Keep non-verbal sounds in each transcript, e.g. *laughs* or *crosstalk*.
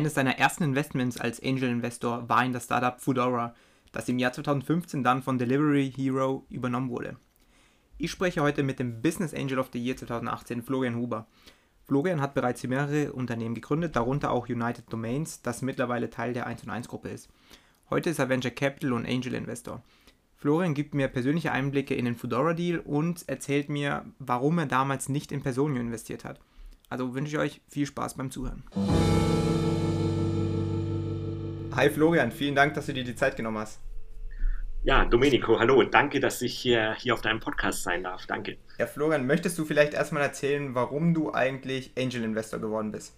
Eines seiner ersten Investments als Angel Investor war in das Startup Foodora, das im Jahr 2015 dann von Delivery Hero übernommen wurde. Ich spreche heute mit dem Business Angel of the Year 2018, Florian Huber. Florian hat bereits mehrere Unternehmen gegründet, darunter auch United Domains, das mittlerweile Teil der 1 1 Gruppe ist. Heute ist er Venture Capital und Angel Investor. Florian gibt mir persönliche Einblicke in den Foodora Deal und erzählt mir, warum er damals nicht in Personio investiert hat. Also wünsche ich euch viel Spaß beim Zuhören. Hi Florian, vielen Dank, dass du dir die Zeit genommen hast. Ja, Domenico, hallo. Danke, dass ich hier, hier auf deinem Podcast sein darf. Danke. Ja, Florian, möchtest du vielleicht erstmal erzählen, warum du eigentlich Angel Investor geworden bist?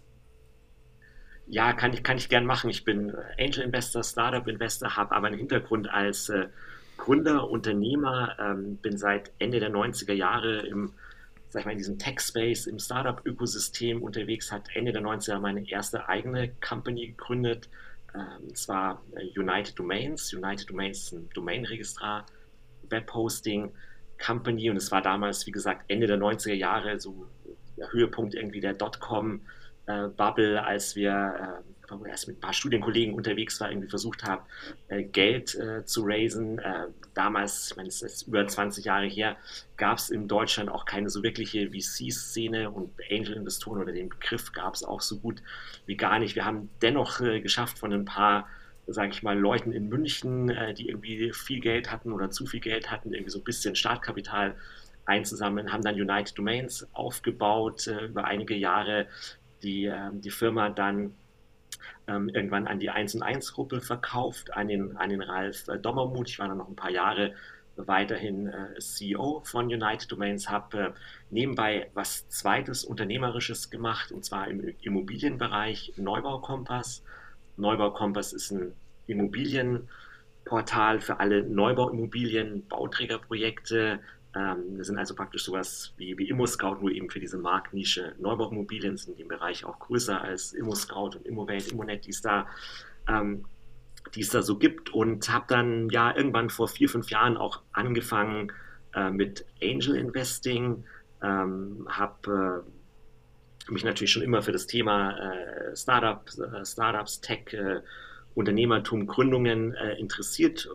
Ja, kann ich, kann ich gern machen. Ich bin Angel Investor, Startup Investor, habe aber einen Hintergrund als äh, Gründer, Unternehmer, ähm, bin seit Ende der 90er Jahre im, sag ich mal, in diesem Tech-Space, im Startup-Ökosystem unterwegs, hat Ende der 90er meine erste eigene Company gegründet, ähm, zwar äh, United Domains. United Domains ist ein Domainregistrar, Webhosting, Company und es war damals, wie gesagt, Ende der 90er Jahre so der Höhepunkt irgendwie der Dotcom-Bubble, äh, als wir äh, erst mit ein paar Studienkollegen unterwegs war, irgendwie versucht habe, äh, Geld äh, zu raisen. Damals, ich meine, es ist über 20 Jahre her, gab es in Deutschland auch keine so wirkliche VC-Szene und Angel-Investoren oder den Begriff gab es auch so gut wie gar nicht. Wir haben dennoch äh, geschafft, von ein paar sage ich mal, Leuten in München, äh, die irgendwie viel Geld hatten oder zu viel Geld hatten, irgendwie so ein bisschen Startkapital einzusammeln, haben dann United Domains aufgebaut äh, über einige Jahre, die ähm, die Firma dann ähm, irgendwann an die 1 und 1 Gruppe verkauft, an den, an den Ralf äh, Dommermuth. Ich war dann noch ein paar Jahre weiterhin äh, CEO von United Domains, habe äh, nebenbei was zweites Unternehmerisches gemacht, und zwar im Immobilienbereich Neubaukompass. Neubaukompass ist ein Immobilienportal für alle Neubauimmobilien, Bauträgerprojekte, ähm, wir sind also praktisch sowas wie, wie ImmoScout, nur eben für diese Marktnische. Neubauimmobilien, sind im Bereich auch größer als ImmoScout und ImmoWelt, ImmoNet, die es da, ähm, die es da so gibt. Und habe dann ja irgendwann vor vier, fünf Jahren auch angefangen äh, mit Angel Investing, ähm, habe äh, mich natürlich schon immer für das Thema äh, Startup, äh, Startups, Tech, äh, Unternehmertum, Gründungen äh, interessiert,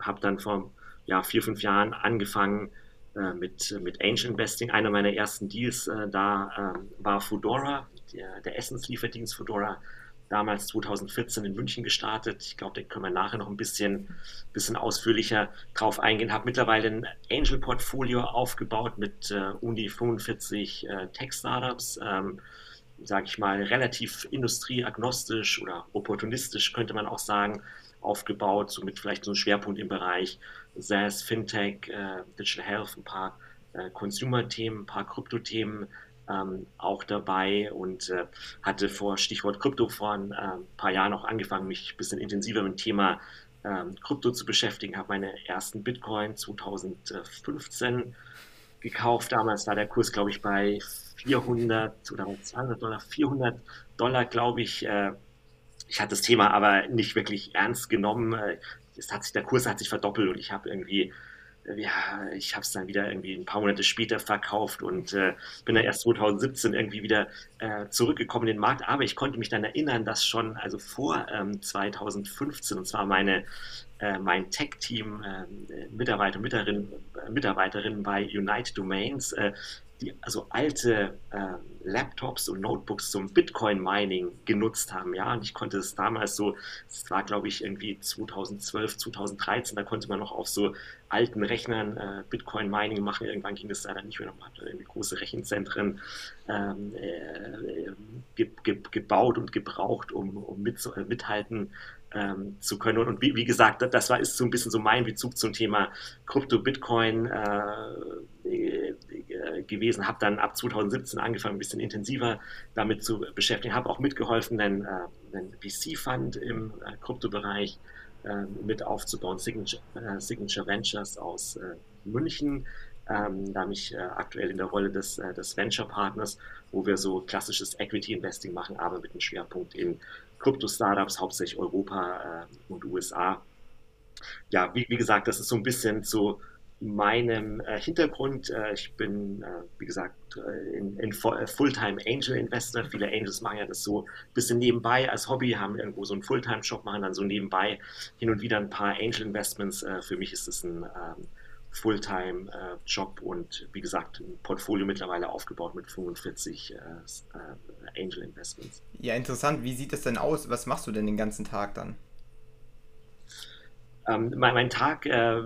habe dann vor ja, vier, fünf Jahren angefangen, mit, mit Angel Investing. Einer meiner ersten Deals äh, da äh, war Foodora, der, der Essenslieferdienst Foodora, damals 2014 in München gestartet. Ich glaube, da können wir nachher noch ein bisschen, bisschen ausführlicher drauf eingehen. Habe mittlerweile ein Angel-Portfolio aufgebaut mit äh, um die 45 äh, Tech-Startups. Ähm, sage ich mal, relativ industrieagnostisch oder opportunistisch, könnte man auch sagen, aufgebaut, so mit vielleicht so einem Schwerpunkt im Bereich SaaS, Fintech, äh, Digital Health, ein paar äh, Consumer-Themen, ein paar Krypto-Themen ähm, auch dabei und äh, hatte vor Stichwort Krypto vor ein äh, paar Jahren auch angefangen, mich ein bisschen intensiver mit dem Thema ähm, Krypto zu beschäftigen, habe meine ersten Bitcoin 2015 gekauft. Damals war der Kurs, glaube ich, bei 400 oder 200 Dollar, 400 Dollar, glaube ich. Äh, ich hatte das Thema aber nicht wirklich ernst genommen. Es hat sich, der Kurs hat sich verdoppelt und ich habe irgendwie, ja, ich habe es dann wieder irgendwie ein paar Monate später verkauft und äh, bin dann erst 2017 irgendwie wieder äh, zurückgekommen in den Markt. Aber ich konnte mich dann erinnern, dass schon, also vor ähm, 2015, und zwar meine, äh, mein Tech-Team, äh, Mitarbeiter, Mitarbeiterin, Mitarbeiterin bei United Domains, äh, die also alte äh, Laptops und Notebooks zum Bitcoin-Mining genutzt haben. Ja, und ich konnte es damals so, es war glaube ich irgendwie 2012, 2013, da konnte man noch auf so alten Rechnern äh, Bitcoin-Mining machen. Irgendwann ging das leider nicht mehr. Man hat irgendwie große Rechenzentren ähm, äh, ge ge gebaut und gebraucht, um, um mit, äh, mithalten ähm, zu können. Und wie, wie, gesagt, das war ist so ein bisschen so mein Bezug zum Thema Krypto, Bitcoin äh, gewesen. Habe dann ab 2017 angefangen, ein bisschen intensiver damit zu beschäftigen. Habe auch mitgeholfen, einen, äh, einen VC-Fund im äh, Kryptobereich äh, mit aufzubauen, Signature, äh, Signature Ventures aus München. Ähm, da mich aktuell in der Rolle des, des Venture-Partners, wo wir so klassisches Equity-Investing machen, aber mit einem Schwerpunkt in Krypto-Startups, hauptsächlich Europa äh, und USA. Ja, wie, wie, gesagt, das ist so ein bisschen so meinem äh, Hintergrund. Äh, ich bin, äh, wie gesagt, äh, in, in äh, Fulltime Angel Investor. Viele Angels machen ja das so ein bisschen nebenbei als Hobby, haben irgendwo so einen Fulltime-Job, machen dann so nebenbei hin und wieder ein paar Angel Investments. Äh, für mich ist es ein ähm, Fulltime-Job und wie gesagt, ein Portfolio mittlerweile aufgebaut mit 45 Angel Investments. Ja, interessant. Wie sieht das denn aus? Was machst du denn den ganzen Tag dann? Ähm, mein, mein, Tag, äh,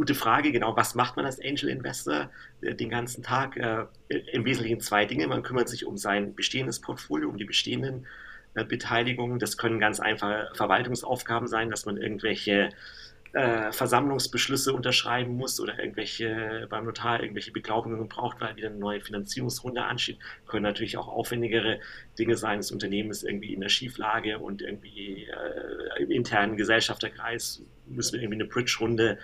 gute Frage, genau, was macht man als Angel Investor äh, den ganzen Tag? Äh, Im Wesentlichen zwei Dinge. Man kümmert sich um sein bestehendes Portfolio, um die bestehenden äh, Beteiligungen. Das können ganz einfache Verwaltungsaufgaben sein, dass man irgendwelche Versammlungsbeschlüsse unterschreiben muss oder irgendwelche beim Notar irgendwelche Beglaubigungen braucht, weil wieder eine neue Finanzierungsrunde ansteht, können natürlich auch aufwendigere Dinge sein. Das Unternehmen ist irgendwie in der Schieflage und irgendwie äh, im internen Gesellschafterkreis müssen wir irgendwie eine Bridge-Runde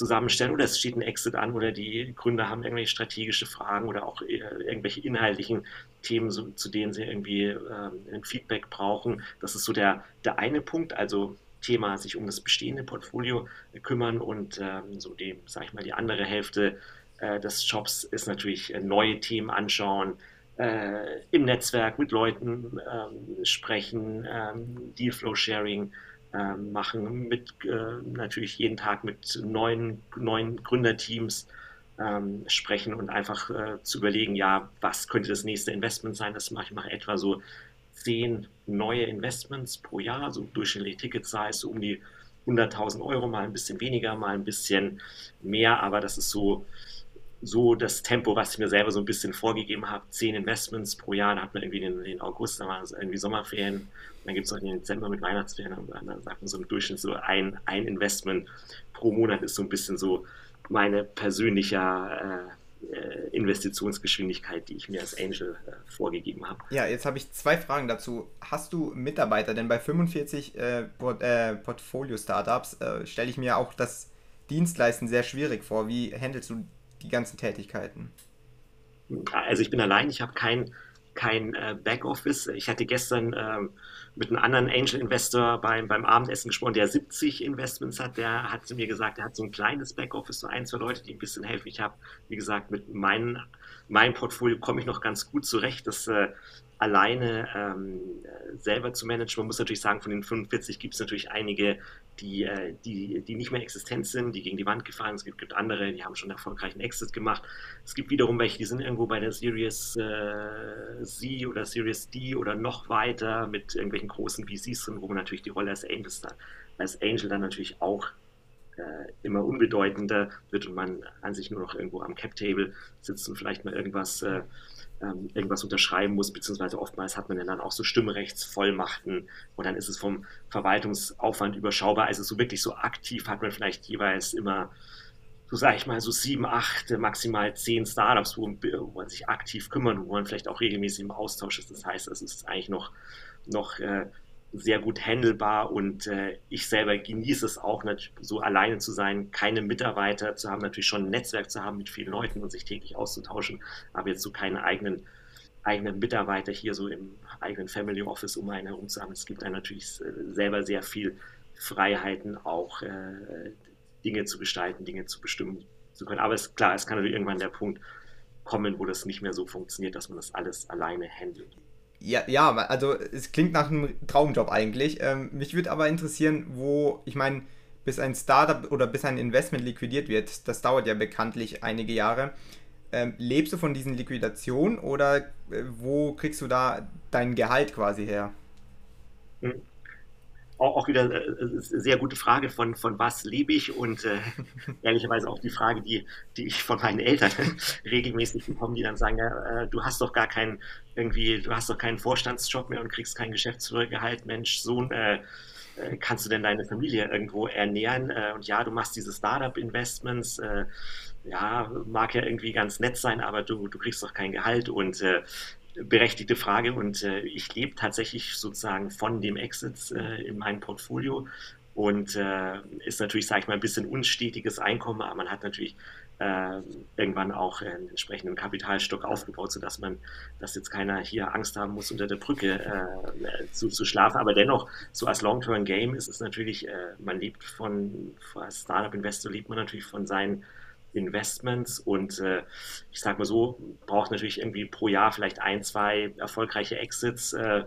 zusammenstellen oder es steht ein Exit an oder die Gründer haben irgendwelche strategische Fragen oder auch äh, irgendwelche inhaltlichen Themen, so, zu denen sie irgendwie ähm, ein Feedback brauchen. Das ist so der, der eine Punkt. Also Thema sich um das bestehende Portfolio kümmern und ähm, so die, sag ich mal, die andere Hälfte äh, des Jobs ist natürlich äh, neue Themen anschauen, äh, im Netzwerk mit Leuten ähm, sprechen, ähm, Dealflow-Sharing ähm, machen, mit äh, natürlich jeden Tag mit neuen, neuen Gründerteams ähm, sprechen und einfach äh, zu überlegen, ja, was könnte das nächste Investment sein? Das mache ich mache etwa so zehn neue Investments pro Jahr, so durchschnittliche Ticket-Size, so um die 100.000 Euro, mal ein bisschen weniger, mal ein bisschen mehr, aber das ist so, so das Tempo, was ich mir selber so ein bisschen vorgegeben habe. Zehn Investments pro Jahr, da hat man irgendwie den, den August, dann waren es irgendwie Sommerferien, dann gibt es auch den Dezember mit Weihnachtsferien, und dann sagt man so im Durchschnitt so ein, ein Investment pro Monat ist so ein bisschen so meine persönliche äh, äh, Investitionsgeschwindigkeit, die ich mir als Angel äh, vorgegeben habe. Ja, jetzt habe ich zwei Fragen dazu. Hast du Mitarbeiter? Denn bei 45 äh, Port äh, Portfolio-Startups äh, stelle ich mir auch das Dienstleisten sehr schwierig vor. Wie handelst du die ganzen Tätigkeiten? Also ich bin allein, ich habe kein, kein äh, Backoffice. Ich hatte gestern ähm, mit einem anderen Angel Investor beim, beim Abendessen gesprochen, der 70 Investments hat. Der hat zu mir gesagt, er hat so ein kleines Backoffice, so ein, zwei Leute, die ein bisschen helfen. Ich habe, wie gesagt, mit meinen, meinem Portfolio komme ich noch ganz gut zurecht. Das äh, alleine ähm, selber zu managen. Man muss natürlich sagen, von den 45 gibt es natürlich einige, die, äh, die, die nicht mehr existent sind, die gegen die Wand gefallen sind. Es gibt, gibt andere, die haben schon erfolgreichen Exit gemacht. Es gibt wiederum welche, die sind irgendwo bei der Series äh, C oder Series D oder noch weiter mit irgendwelchen großen VCs drin, wo man natürlich die Rolle als Angel, dann, als Angel dann natürlich auch äh, immer unbedeutender wird und man an sich nur noch irgendwo am Cap-Table sitzt und vielleicht mal irgendwas äh, ähm, irgendwas unterschreiben muss, beziehungsweise oftmals hat man ja dann auch so Stimmrechtsvollmachten und dann ist es vom Verwaltungsaufwand überschaubar. Also so wirklich so aktiv hat man vielleicht jeweils immer, so sage ich mal, so sieben, acht, maximal zehn Startups, wo, wo man sich aktiv kümmert, wo man vielleicht auch regelmäßig im Austausch ist. Das heißt, es ist eigentlich noch, noch äh, sehr gut handelbar und äh, ich selber genieße es auch, so alleine zu sein, keine Mitarbeiter zu haben, natürlich schon ein Netzwerk zu haben mit vielen Leuten und sich täglich auszutauschen, aber jetzt so keine eigenen, eigenen Mitarbeiter hier so im eigenen Family Office um einen herum zu haben. Es gibt einem natürlich äh, selber sehr viel Freiheiten, auch äh, Dinge zu gestalten, Dinge zu bestimmen zu können. Aber es klar, es kann natürlich irgendwann der Punkt kommen, wo das nicht mehr so funktioniert, dass man das alles alleine handelt. Ja, ja, also es klingt nach einem Traumjob eigentlich. Ähm, mich würde aber interessieren, wo, ich meine, bis ein Startup oder bis ein Investment liquidiert wird, das dauert ja bekanntlich einige Jahre. Ähm, lebst du von diesen Liquidationen oder äh, wo kriegst du da dein Gehalt quasi her? Hm auch wieder äh, sehr gute Frage von, von was lebe ich und äh, *laughs* ehrlicherweise auch die Frage, die, die ich von meinen Eltern *laughs* regelmäßig bekomme, die dann sagen, ja, äh, du hast doch gar keinen irgendwie, du hast doch keinen Vorstandsjob mehr und kriegst kein Geschäftsführergehalt, Mensch, Sohn, äh, äh, kannst du denn deine Familie irgendwo ernähren? Äh, und ja, du machst diese Startup-Investments, äh, ja, mag ja irgendwie ganz nett sein, aber du, du kriegst doch kein Gehalt und äh, berechtigte Frage und äh, ich lebe tatsächlich sozusagen von dem Exit äh, in meinem Portfolio und äh, ist natürlich, sage ich mal, ein bisschen unstetiges Einkommen, aber man hat natürlich äh, irgendwann auch einen entsprechenden Kapitalstock aufgebaut, sodass man, dass jetzt keiner hier Angst haben muss, unter der Brücke äh, zu, zu, schlafen. Aber dennoch, so als Long-Term-Game ist es natürlich, äh, man lebt von, als Startup-Investor lebt man natürlich von seinen Investments und äh, ich sag mal so, braucht natürlich irgendwie pro Jahr vielleicht ein, zwei erfolgreiche Exits. Äh,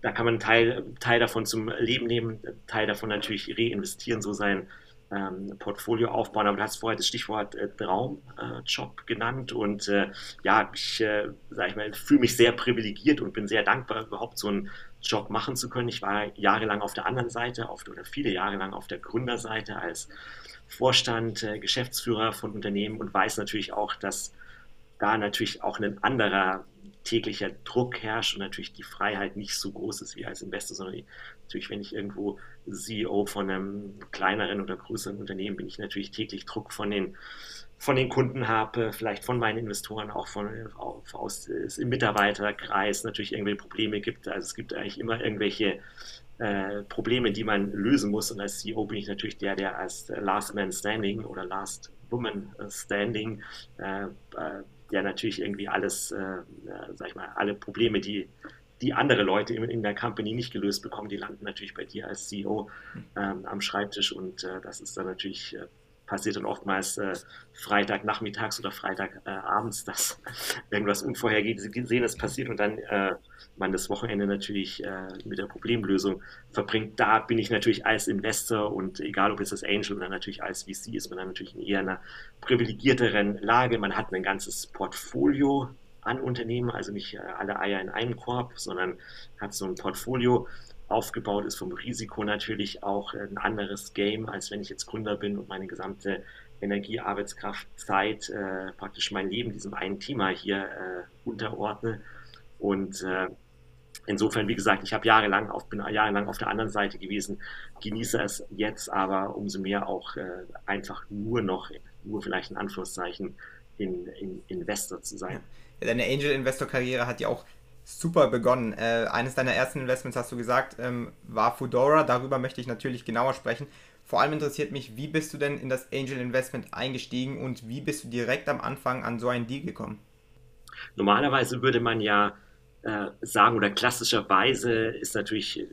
da kann man einen Teil, Teil davon zum Leben nehmen, Teil davon natürlich reinvestieren, so sein ähm, Portfolio aufbauen. Aber du hast vorher das Stichwort äh, Traumjob genannt und äh, ja, ich äh, sag mal, fühle mich sehr privilegiert und bin sehr dankbar, überhaupt so einen Job machen zu können. Ich war jahrelang auf der anderen Seite, auf, oder viele Jahre lang auf der Gründerseite als Vorstand, äh, Geschäftsführer von Unternehmen und weiß natürlich auch, dass da natürlich auch ein anderer täglicher Druck herrscht und natürlich die Freiheit nicht so groß ist wie als Investor, sondern natürlich, wenn ich irgendwo CEO von einem kleineren oder größeren Unternehmen bin, ich natürlich täglich Druck von den von den Kunden habe, vielleicht von meinen Investoren, auch von aus im Mitarbeiterkreis natürlich irgendwelche Probleme gibt. Also es gibt eigentlich immer irgendwelche äh, Probleme, die man lösen muss. Und als CEO bin ich natürlich der, der als Last Man Standing oder Last Woman Standing, äh, äh, der natürlich irgendwie alles, äh, äh, sag ich mal, alle Probleme, die die andere Leute in, in, der Company nicht gelöst bekommen, die landen natürlich bei dir als CEO ähm, am Schreibtisch und äh, das ist dann natürlich äh, passiert dann oftmals äh, Freitagnachmittags oder Freitagabends, *laughs* dass irgendwas Unvorhergesehenes passiert und dann äh, man das Wochenende natürlich äh, mit der Problemlösung verbringt. Da bin ich natürlich als Investor und egal ob es das Angel oder natürlich als VC ist man dann natürlich in eher einer privilegierteren Lage. Man hat ein ganzes Portfolio an Unternehmen, also nicht äh, alle Eier in einem Korb, sondern hat so ein Portfolio aufgebaut ist vom Risiko natürlich auch ein anderes Game, als wenn ich jetzt Gründer bin und meine gesamte Energie, Arbeitskraft, Zeit, äh, praktisch mein Leben diesem einen Thema hier äh, unterordne. Und äh, insofern, wie gesagt, ich habe jahrelang auf, bin jahrelang auf der anderen Seite gewesen, genieße es jetzt aber umso mehr auch äh, einfach nur noch, nur vielleicht in Anführungszeichen, in, in Investor zu sein. Ja. Deine Angel-Investor-Karriere hat ja auch super begonnen. Äh, eines deiner ersten Investments, hast du gesagt, ähm, war Fedora. Darüber möchte ich natürlich genauer sprechen. Vor allem interessiert mich, wie bist du denn in das Angel Investment eingestiegen und wie bist du direkt am Anfang an so einen Deal gekommen? Normalerweise würde man ja äh, sagen, oder klassischerweise ist natürlich, äh,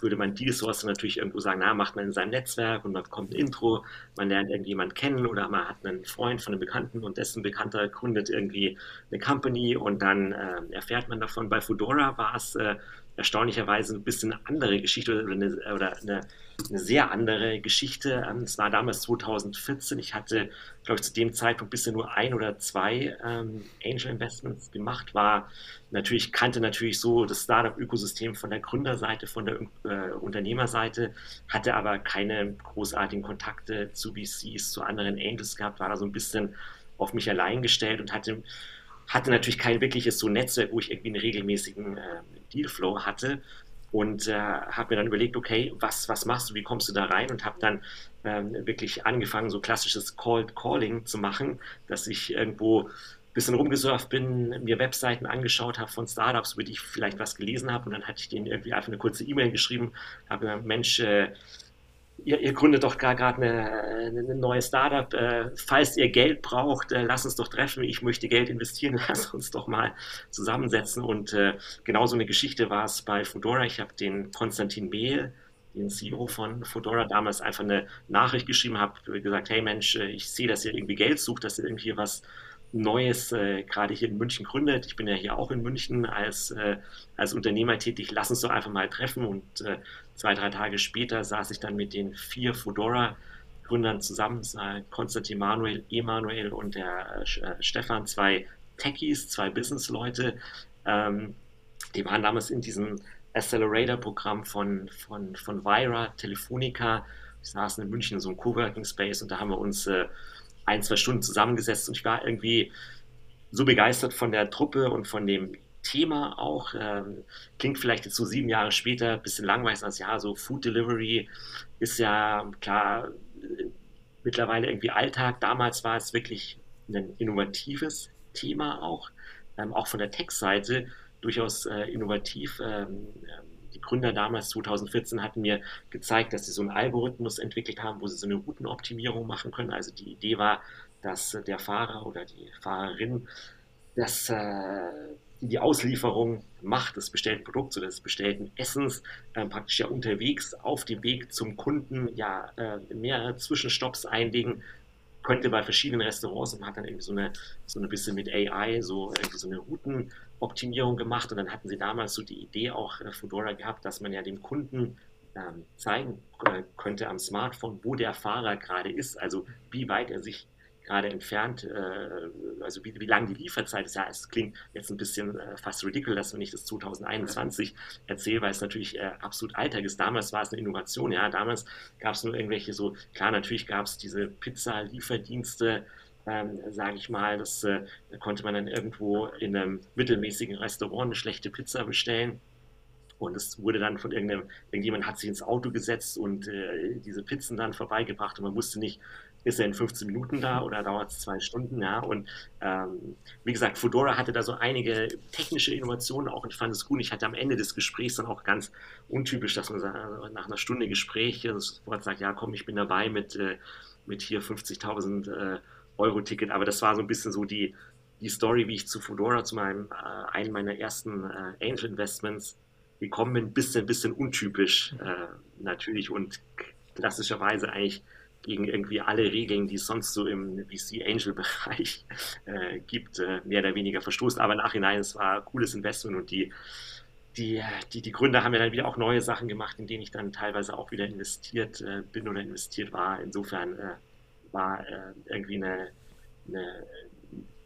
würde man die Source natürlich irgendwo sagen, na, macht man in seinem Netzwerk und man bekommt ein Intro, man lernt irgendjemand kennen oder man hat einen Freund von einem Bekannten und dessen Bekannter gründet irgendwie eine Company und dann äh, erfährt man davon. Bei Fedora war es äh, erstaunlicherweise ein bisschen eine andere Geschichte oder eine, oder eine, eine sehr andere Geschichte. Ähm, es war damals 2014. Ich hatte, glaube ich, zu dem Zeitpunkt bisher nur ein oder zwei ähm, Angel Investments gemacht, war natürlich, kannte natürlich so das Startup-Ökosystem von der Gründerseite, von der äh, Unternehmerseite, hatte aber keine großartigen Kontakte zu VCs, zu anderen Angels gehabt, war da so ein bisschen auf mich allein gestellt und hatte hatte natürlich kein wirkliches so Netzwerk, wo ich irgendwie einen regelmäßigen äh, Dealflow hatte und äh, habe mir dann überlegt, okay, was, was machst du, wie kommst du da rein? Und habe dann ähm, wirklich angefangen, so klassisches Cold Calling zu machen, dass ich irgendwo ein bisschen rumgesurft bin, mir Webseiten angeschaut habe von Startups, über die ich vielleicht was gelesen habe und dann hatte ich denen irgendwie einfach eine kurze E-Mail geschrieben, habe gesagt, Mensch, äh, ihr, ihr, gründet doch gerade eine, eine neue Startup. Äh, falls ihr Geld braucht, äh, lasst uns doch treffen. Ich möchte Geld investieren. *laughs* Lasst uns doch mal zusammensetzen. Und äh, genauso eine Geschichte war es bei Fedora. Ich habe den Konstantin Behl, den CEO von Fedora, damals einfach eine Nachricht geschrieben, habe gesagt, hey Mensch, äh, ich sehe, dass ihr irgendwie Geld sucht, dass ihr irgendwie was Neues äh, gerade hier in München gründet. Ich bin ja hier auch in München als, äh, als Unternehmer tätig. Lass uns doch einfach mal treffen. Und äh, zwei, drei Tage später saß ich dann mit den vier Fedora-Gründern zusammen. Konstantin Manuel, Emanuel und der äh, äh, Stefan, zwei Techies, zwei Businessleute. Ähm, die waren damals in diesem Accelerator-Programm von, von, von Vira, Telefonica. Wir saßen in München in so einem Coworking Space und da haben wir uns äh, ein, zwei Stunden zusammengesetzt und ich war irgendwie so begeistert von der Truppe und von dem Thema auch. Ähm, klingt vielleicht jetzt so sieben Jahre später ein bisschen langweilig, als ja, so Food Delivery ist ja klar mittlerweile irgendwie Alltag. Damals war es wirklich ein innovatives Thema auch, ähm, auch von der Tech-Seite durchaus äh, innovativ. Ähm, die Gründer damals 2014 hatten mir gezeigt, dass sie so einen Algorithmus entwickelt haben, wo sie so eine Routenoptimierung machen können. Also die Idee war, dass der Fahrer oder die Fahrerin das, äh, die Auslieferung macht des bestellten Produkts oder des bestellten Essens äh, praktisch ja unterwegs auf dem Weg zum Kunden ja äh, mehrere Zwischenstopps einlegen könnte bei verschiedenen Restaurants und hat dann irgendwie so eine, so ein bisschen mit AI so irgendwie so eine Routenoptimierung gemacht und dann hatten sie damals so die Idee auch äh, Fedora gehabt, dass man ja dem Kunden ähm, zeigen äh, könnte am Smartphone, wo der Fahrer gerade ist, also wie weit er sich gerade entfernt, äh, also wie, wie lang die Lieferzeit ist. Ja, es klingt jetzt ein bisschen äh, fast ridiculous, wenn ich das 2021 erzähle, weil es natürlich äh, absolut alltag ist. Damals war es eine Innovation, ja, damals gab es nur irgendwelche so, klar, natürlich gab es diese Pizza-Lieferdienste, ähm, sage ich mal, das äh, da konnte man dann irgendwo in einem mittelmäßigen Restaurant eine schlechte Pizza bestellen. Und es wurde dann von irgendeinem, irgendjemand hat sich ins Auto gesetzt und äh, diese Pizzen dann vorbeigebracht und man wusste nicht, ist er in 15 Minuten da oder dauert es zwei Stunden, ja. Und ähm, wie gesagt, Fedora hatte da so einige technische Innovationen auch und ich fand es gut. Ich hatte am Ende des Gesprächs dann auch ganz untypisch, dass man nach einer Stunde Gespräch sofort sagt, ja komm, ich bin dabei mit, äh, mit hier 50.000 äh, Euro Ticket. Aber das war so ein bisschen so die, die Story, wie ich zu Fedora, zu meinem, äh, einem meiner ersten äh, Angel Investments gekommen bin. Bisschen, bisschen untypisch äh, natürlich und klassischerweise eigentlich gegen irgendwie alle Regeln, die es sonst so im VC-Angel-Bereich äh, gibt, äh, mehr oder weniger verstoßen. Aber nachhinein, es war ein cooles Investment und die, die, die, die Gründer haben ja dann wieder auch neue Sachen gemacht, in denen ich dann teilweise auch wieder investiert äh, bin oder investiert war. Insofern äh, war äh, irgendwie eine, eine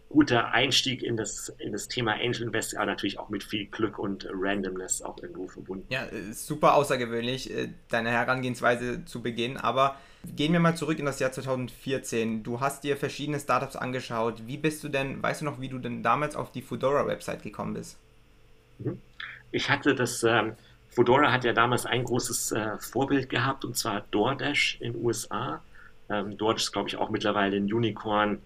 guter Einstieg in das, in das Thema Angel Investing, aber natürlich auch mit viel Glück und Randomness auch irgendwo verbunden. Ja, super außergewöhnlich, deine Herangehensweise zu Beginn, aber Gehen wir mal zurück in das Jahr 2014. Du hast dir verschiedene Startups angeschaut. Wie bist du denn, weißt du noch, wie du denn damals auf die Fedora-Website gekommen bist? Mhm. Ich hatte das, ähm, Fedora hat ja damals ein großes äh, Vorbild gehabt und zwar DoorDash in den USA. Ähm, DoorDash ist, glaube ich, auch mittlerweile ein Unicorn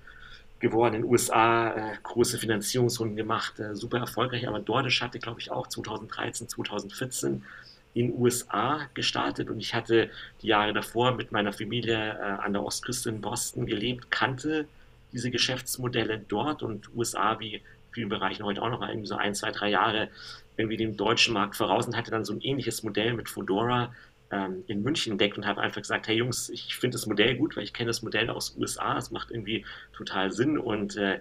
geworden in den USA, äh, große Finanzierungsrunden gemacht, äh, super erfolgreich. Aber DoorDash hatte, glaube ich, auch 2013, 2014 in den USA gestartet und ich hatte die Jahre davor mit meiner Familie äh, an der Ostküste in Boston gelebt, kannte diese Geschäftsmodelle dort und USA wie vielen Bereichen heute auch noch mal irgendwie so ein, zwei, drei Jahre irgendwie dem deutschen Markt voraus und hatte dann so ein ähnliches Modell mit Fedora ähm, in München entdeckt und habe einfach gesagt, hey Jungs, ich finde das Modell gut, weil ich kenne das Modell aus USA, es macht irgendwie total Sinn und äh,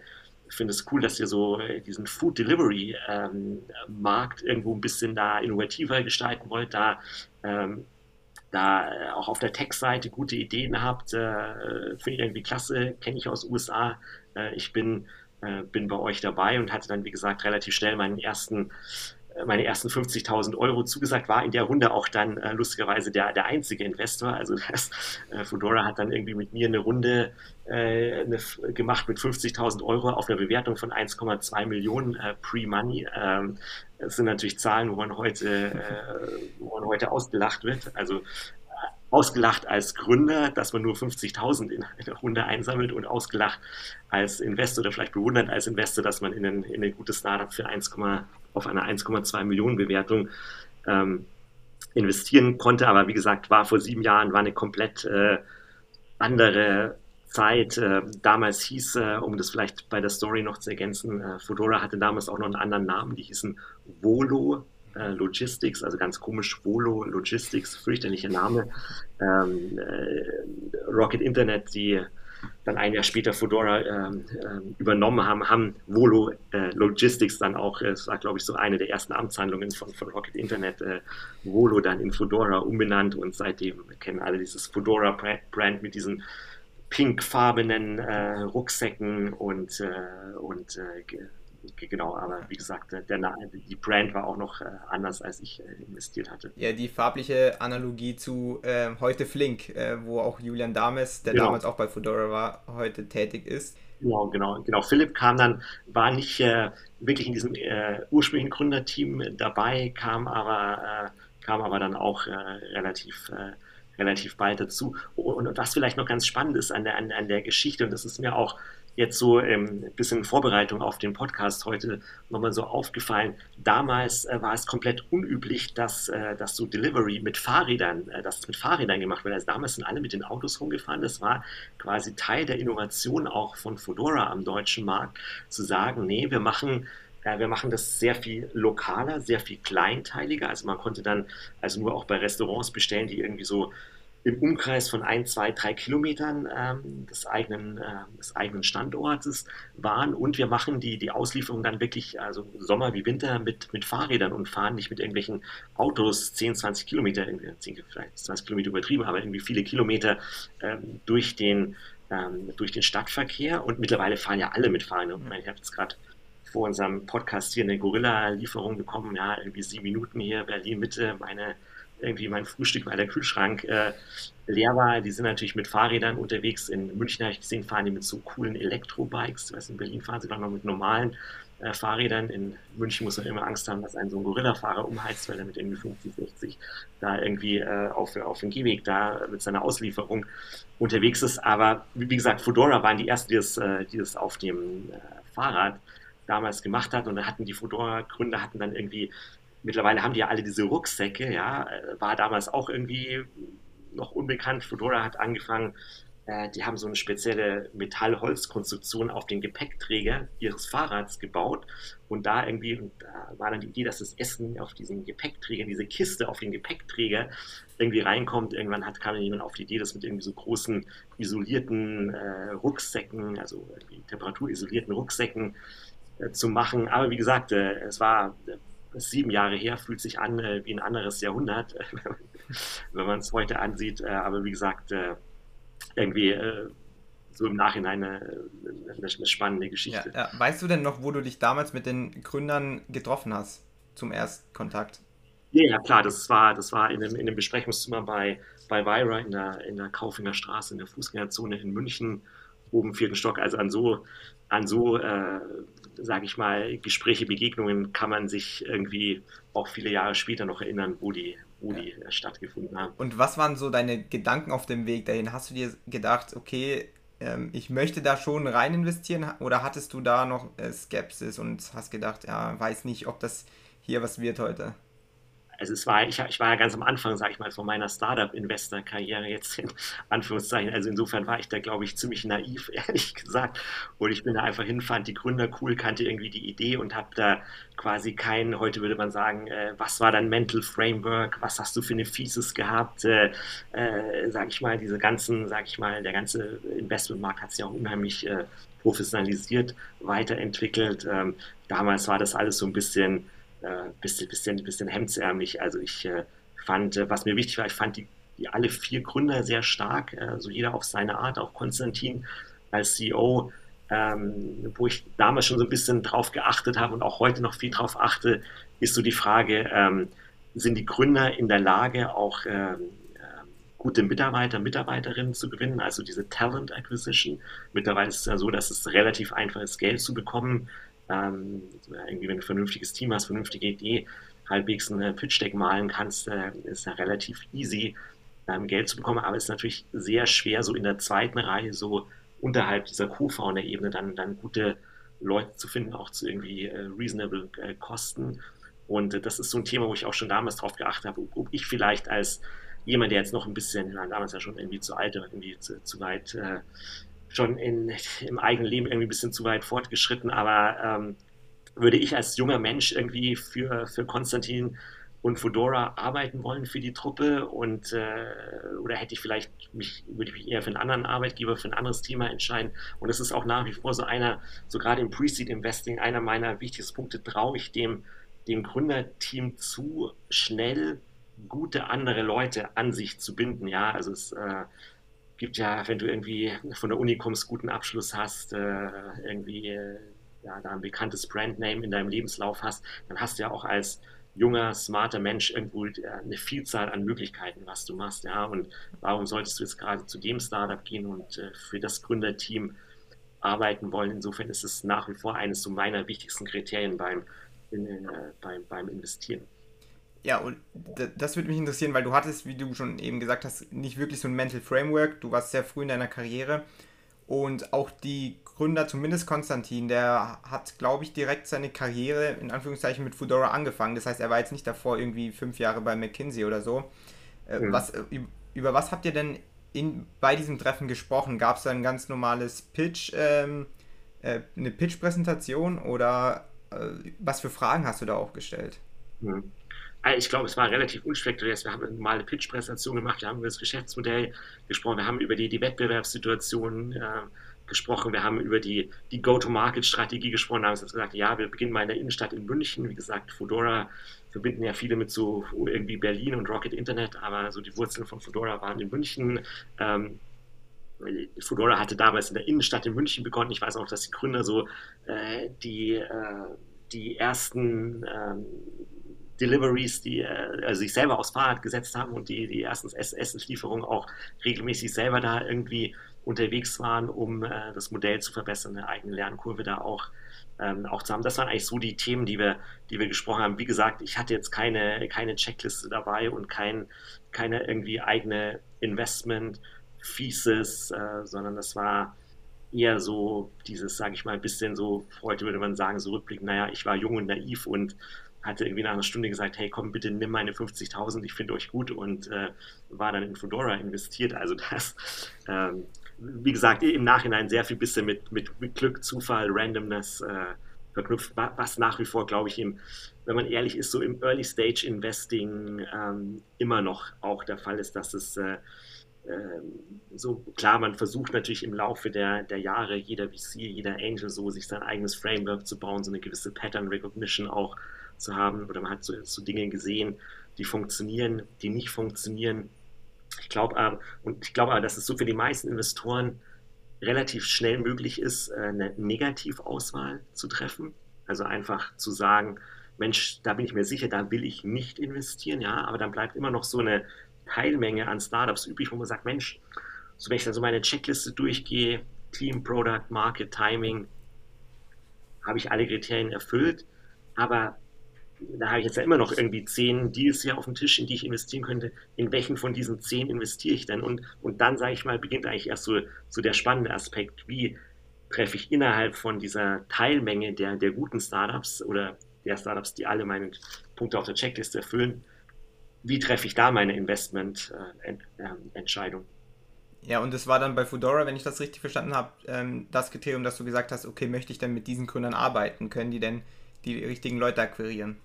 finde es cool, dass ihr so äh, diesen Food Delivery ähm, Markt irgendwo ein bisschen da innovativer gestalten wollt, da, ähm, da äh, auch auf der Tech-Seite gute Ideen habt. Äh, finde ich irgendwie klasse, kenne ich aus USA. Äh, ich bin, äh, bin bei euch dabei und hatte dann, wie gesagt, relativ schnell meinen ersten meine ersten 50.000 Euro zugesagt, war in der Runde auch dann äh, lustigerweise der, der einzige Investor. Also das, äh, Fedora hat dann irgendwie mit mir eine Runde äh, eine, gemacht mit 50.000 Euro auf einer Bewertung von 1,2 Millionen äh, Pre-Money. Ähm, das sind natürlich Zahlen, wo man heute, äh, wo man heute ausgelacht wird. Also ausgelacht als Gründer, dass man nur 50.000 in eine Runde einsammelt und ausgelacht als Investor oder vielleicht bewundert als Investor, dass man in ein, in ein gutes Startup für 1, auf eine 1,2 Millionen Bewertung ähm, investieren konnte. Aber wie gesagt, war vor sieben Jahren, war eine komplett äh, andere Zeit. Äh, damals hieß, äh, um das vielleicht bei der Story noch zu ergänzen, äh, Fedora hatte damals auch noch einen anderen Namen, die hießen Volo äh, Logistics, also ganz komisch, Volo Logistics, fürchterlicher Name. Ähm, äh, Rocket Internet, die dann ein Jahr später Fedora ähm, ähm, übernommen haben, haben Volo äh, Logistics dann auch, äh, es war glaube ich so eine der ersten Amtshandlungen von, von Rocket Internet, äh, Volo dann in Fedora umbenannt und seitdem kennen alle dieses Fedora Brand mit diesen pinkfarbenen äh, Rucksäcken und, äh, und äh, genau, aber wie gesagt, der, die Brand war auch noch äh, anders, als ich äh, investiert hatte. Ja, die farbliche Analogie zu äh, heute Flink, äh, wo auch Julian Dames, der genau. damals auch bei Fedora war, heute tätig ist. Genau, genau, genau. Philipp kam dann, war nicht äh, wirklich in diesem äh, ursprünglichen Gründerteam dabei, kam aber, kam aber dann auch relativ relativ bald dazu. Und was vielleicht noch ganz spannend ist an der, an, an der Geschichte, und das ist mir auch jetzt so ähm, ein bisschen Vorbereitung auf den Podcast heute nochmal so aufgefallen. Damals äh, war es komplett unüblich, dass, äh, dass so Delivery mit Fahrrädern, äh, dass mit Fahrrädern gemacht wird. Also damals sind alle mit den Autos rumgefahren. Das war quasi Teil der Innovation auch von Fedora am deutschen Markt, zu sagen, nee, wir machen äh, wir machen das sehr viel lokaler, sehr viel kleinteiliger. Also man konnte dann also nur auch bei Restaurants bestellen, die irgendwie so im Umkreis von ein, zwei, drei Kilometern ähm, des, eigenen, äh, des eigenen Standortes waren. Und wir machen die, die Auslieferung dann wirklich, also Sommer wie Winter, mit, mit Fahrrädern und fahren nicht mit irgendwelchen Autos 10, 20 Kilometer, irgendwie 10, vielleicht 20 Kilometer übertrieben, aber irgendwie viele Kilometer ähm, durch, den, ähm, durch den Stadtverkehr. Und mittlerweile fahren ja alle mit Fahrrädern. Ich habe jetzt gerade vor unserem Podcast hier eine Gorilla-Lieferung bekommen, ja, irgendwie sieben Minuten hier, Berlin Mitte, meine irgendwie mein Frühstück, weil der Kühlschrank äh, leer war. Die sind natürlich mit Fahrrädern unterwegs. In München habe ich gesehen, fahren die mit so coolen Elektrobikes. In Berlin fahren sie noch mit normalen äh, Fahrrädern. In München muss man immer Angst haben, dass ein so ein Gorilla-Fahrer umheizt, weil er mit irgendwie 50, 60 da irgendwie äh, auf, auf dem Gehweg da mit seiner Auslieferung unterwegs ist. Aber wie gesagt, Fedora waren die ersten, die das, äh, die das auf dem äh, Fahrrad damals gemacht hat. Und da hatten die Fedora-Gründer hatten dann irgendwie mittlerweile haben die ja alle diese Rucksäcke, ja, äh, war damals auch irgendwie noch unbekannt. Fedora hat angefangen, äh, die haben so eine spezielle Metall-Holz-Konstruktion auf den Gepäckträger ihres Fahrrads gebaut und da irgendwie, und da war dann die Idee, dass das Essen auf diesen Gepäckträger, diese Kiste auf den Gepäckträger irgendwie reinkommt. Irgendwann hat, kam jemand auf die Idee, das mit irgendwie so großen isolierten äh, Rucksäcken, also temperaturisolierten Rucksäcken äh, zu machen. Aber wie gesagt, äh, es war sieben Jahre her, fühlt sich an äh, wie ein anderes Jahrhundert, *laughs* wenn man es heute ansieht. Äh, aber wie gesagt, äh, irgendwie äh, so im Nachhinein eine, eine, spannende Geschichte. Ja, ja. Weißt du denn noch, wo du dich damals mit den Gründern getroffen hast zum Erstkontakt? Ja, ja klar, das war, das war in einem, in einem Besprechungszimmer bei, bei Vira in der, in der Kaufinger Straße, in der Fußgängerzone in München, oben im vierten Stock. Also an so, an so äh, sage ich mal, Gespräche, Begegnungen kann man sich irgendwie auch viele Jahre später noch erinnern, wo die, wo ja. die äh, stattgefunden haben. Und was waren so deine Gedanken auf dem Weg dahin? Hast du dir gedacht, okay, ähm, ich möchte da schon rein investieren oder hattest du da noch äh, Skepsis und hast gedacht, ja, weiß nicht, ob das hier was wird heute? Also es war, ich, ich war ja ganz am Anfang, sage ich mal, von meiner Startup-Investor-Karriere jetzt in Anführungszeichen. Also insofern war ich da, glaube ich, ziemlich naiv, *laughs* ehrlich gesagt. Und ich bin da einfach hin, fand die Gründer cool, kannte irgendwie die Idee und habe da quasi kein, heute würde man sagen, äh, was war dein Mental Framework, was hast du für eine Thesis gehabt, äh, äh, sage ich mal, diese ganzen, sage ich mal, der ganze Investmentmarkt hat sich auch unheimlich äh, professionalisiert, weiterentwickelt. Ähm, damals war das alles so ein bisschen äh, bisschen, bisschen, bisschen hemdsärmlich. Also ich äh, fand, äh, was mir wichtig war, ich fand die, die alle vier Gründer sehr stark, äh, so jeder auf seine Art, auch Konstantin als CEO, ähm, wo ich damals schon so ein bisschen drauf geachtet habe und auch heute noch viel drauf achte, ist so die Frage, ähm, sind die Gründer in der Lage, auch ähm, ähm gute Mitarbeiter, Mitarbeiterinnen zu gewinnen, also diese Talent Acquisition. Mittlerweile ist es ja so, dass es relativ einfach ist, Geld zu bekommen ähm, irgendwie, wenn du ein vernünftiges Team hast, vernünftige Idee, halbwegs ein Pitch-Deck malen kannst, äh, ist ja relativ easy, ähm, Geld zu bekommen. Aber es ist natürlich sehr schwer, so in der zweiten Reihe, so unterhalb dieser Co-Founder-Ebene, dann, dann gute Leute zu finden, auch zu irgendwie äh, reasonable äh, Kosten. Und äh, das ist so ein Thema, wo ich auch schon damals drauf geachtet habe, ob, ob ich vielleicht als jemand, der jetzt noch ein bisschen, damals ja schon irgendwie zu alt oder irgendwie zu, zu weit äh, schon in, im eigenen Leben irgendwie ein bisschen zu weit fortgeschritten, aber ähm, würde ich als junger Mensch irgendwie für, für Konstantin und Fedora arbeiten wollen für die Truppe und äh, oder hätte ich vielleicht mich, würde ich mich eher für einen anderen Arbeitgeber, für ein anderes Thema entscheiden. Und das ist auch nach wie vor so einer, so gerade im Pre-Seed Investing, einer meiner wichtigsten Punkte, traue ich dem, dem Gründerteam zu, schnell gute andere Leute an sich zu binden. Ja, also es äh, gibt ja, wenn du irgendwie von der Uni kommst, guten Abschluss hast, äh, irgendwie äh, ja, da ein bekanntes Brandname in deinem Lebenslauf hast, dann hast du ja auch als junger, smarter Mensch irgendwo äh, eine Vielzahl an Möglichkeiten, was du machst. Ja? Und warum solltest du jetzt gerade zu dem Startup gehen und äh, für das Gründerteam arbeiten wollen? Insofern ist es nach wie vor eines so meiner wichtigsten Kriterien beim, in, äh, beim, beim Investieren. Ja, und das würde mich interessieren, weil du hattest, wie du schon eben gesagt hast, nicht wirklich so ein Mental Framework. Du warst sehr früh in deiner Karriere. Und auch die Gründer, zumindest Konstantin, der hat, glaube ich, direkt seine Karriere in Anführungszeichen mit Fedora angefangen. Das heißt, er war jetzt nicht davor irgendwie fünf Jahre bei McKinsey oder so. Mhm. was, äh, über was habt ihr denn in, bei diesem Treffen gesprochen? Gab es da ein ganz normales Pitch, ähm, äh, eine Pitch-Präsentation oder äh, was für Fragen hast du da auch gestellt? Mhm. Also ich glaube, es war relativ unspektakulär. Wir haben eine normale Pitch-Präsentation gemacht, wir haben über das Geschäftsmodell gesprochen, wir haben über die, die Wettbewerbssituation äh, gesprochen, wir haben über die, die Go-to-Market-Strategie gesprochen, haben gesagt, ja, wir beginnen mal in der Innenstadt in München. Wie gesagt, Fedora verbinden ja viele mit so irgendwie Berlin und Rocket Internet, aber so die Wurzeln von Fedora waren in München. Ähm, Fedora hatte damals in der Innenstadt in München begonnen. Ich weiß auch, dass die Gründer so äh, die, äh, die ersten ähm, Deliveries, die äh, also sich selber aufs Fahrrad gesetzt haben und die, die ersten Essenslieferungen auch regelmäßig selber da irgendwie unterwegs waren, um äh, das Modell zu verbessern, eine eigene Lernkurve da auch, ähm, auch zu haben. Das waren eigentlich so die Themen, die wir, die wir gesprochen haben. Wie gesagt, ich hatte jetzt keine, keine Checkliste dabei und kein, keine irgendwie eigene Investment Thesis, äh, sondern das war eher so dieses, sage ich mal, ein bisschen so, heute würde man sagen, so rückblickend, naja, ich war jung und naiv und hatte irgendwie nach einer Stunde gesagt, hey komm, bitte nimm meine 50.000, ich finde euch gut und äh, war dann in Fedora investiert. Also das, ähm, wie gesagt, im Nachhinein sehr viel bisschen mit, mit, Glück, Zufall, Randomness äh, verknüpft, was nach wie vor, glaube ich, im, wenn man ehrlich ist, so im Early Stage Investing ähm, immer noch auch der Fall ist, dass es äh, ähm, so klar, man versucht natürlich im Laufe der, der Jahre, jeder VC, jeder Angel so, sich sein eigenes Framework zu bauen, so eine gewisse Pattern Recognition auch zu haben oder man hat so, so Dinge gesehen, die funktionieren, die nicht funktionieren. Ich glaube aber, und ich glaube aber, dass es so für die meisten Investoren relativ schnell möglich ist, äh, eine Negativauswahl zu treffen. Also einfach zu sagen, Mensch, da bin ich mir sicher, da will ich nicht investieren, ja, aber dann bleibt immer noch so eine Teilmenge an Startups übrig, wo man sagt, Mensch, so wenn ich dann so meine Checkliste durchgehe, Team, Product, Market, Timing, habe ich alle Kriterien erfüllt, aber da habe ich jetzt ja immer noch irgendwie zehn Deals hier auf dem Tisch, in die ich investieren könnte. In welchen von diesen zehn investiere ich denn? Und, und dann, sage ich mal, beginnt eigentlich erst so, so der spannende Aspekt, wie treffe ich innerhalb von dieser Teilmenge der, der guten Startups oder der Startups, die alle meine Punkte auf der Checkliste erfüllen, wie treffe ich da meine Investmententscheidung? Äh, ja, und es war dann bei Fedora, wenn ich das richtig verstanden habe, ähm, das Kriterium, dass du gesagt hast, okay, möchte ich denn mit diesen Gründern arbeiten? Können die denn die richtigen Leute akquirieren?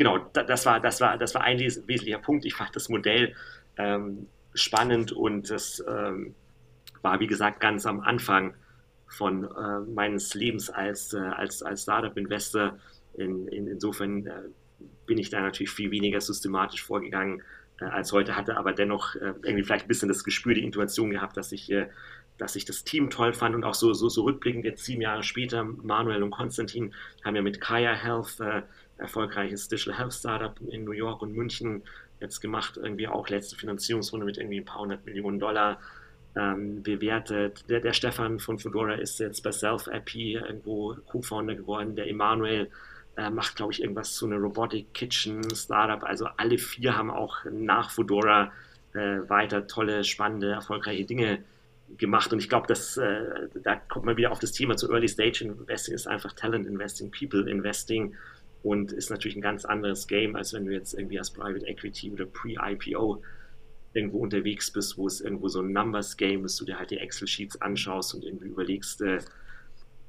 Genau, das war, das war, das war ein wesentlicher Punkt. Ich fand das Modell ähm, spannend und das ähm, war, wie gesagt, ganz am Anfang von äh, meines Lebens als, äh, als, als Startup-Investor. In, in, insofern äh, bin ich da natürlich viel weniger systematisch vorgegangen äh, als heute, hatte aber dennoch äh, irgendwie vielleicht ein bisschen das Gespür, die Intuition gehabt, dass ich, äh, dass ich das Team toll fand und auch so, so, so rückblickend jetzt sieben Jahre später, Manuel und Konstantin haben ja mit Kaya Health äh, erfolgreiches Digital Health Startup in New York und München jetzt gemacht, irgendwie auch letzte Finanzierungsrunde mit irgendwie ein paar hundert Millionen Dollar ähm, bewertet. Der, der Stefan von Fedora ist jetzt bei Self-IP irgendwo Co-Founder geworden, der Emanuel äh, macht, glaube ich, irgendwas zu einer Robotic Kitchen Startup. Also alle vier haben auch nach Fedora äh, weiter tolle, spannende, erfolgreiche Dinge gemacht. Und ich glaube, dass äh, da kommt man wieder auf das Thema zu Early Stage Investing, ist einfach Talent Investing, People Investing und ist natürlich ein ganz anderes Game, als wenn du jetzt irgendwie als Private Equity oder Pre-IPO irgendwo unterwegs bist, wo es irgendwo so ein Numbers Game ist, du dir halt die Excel-Sheets anschaust und irgendwie überlegst, äh,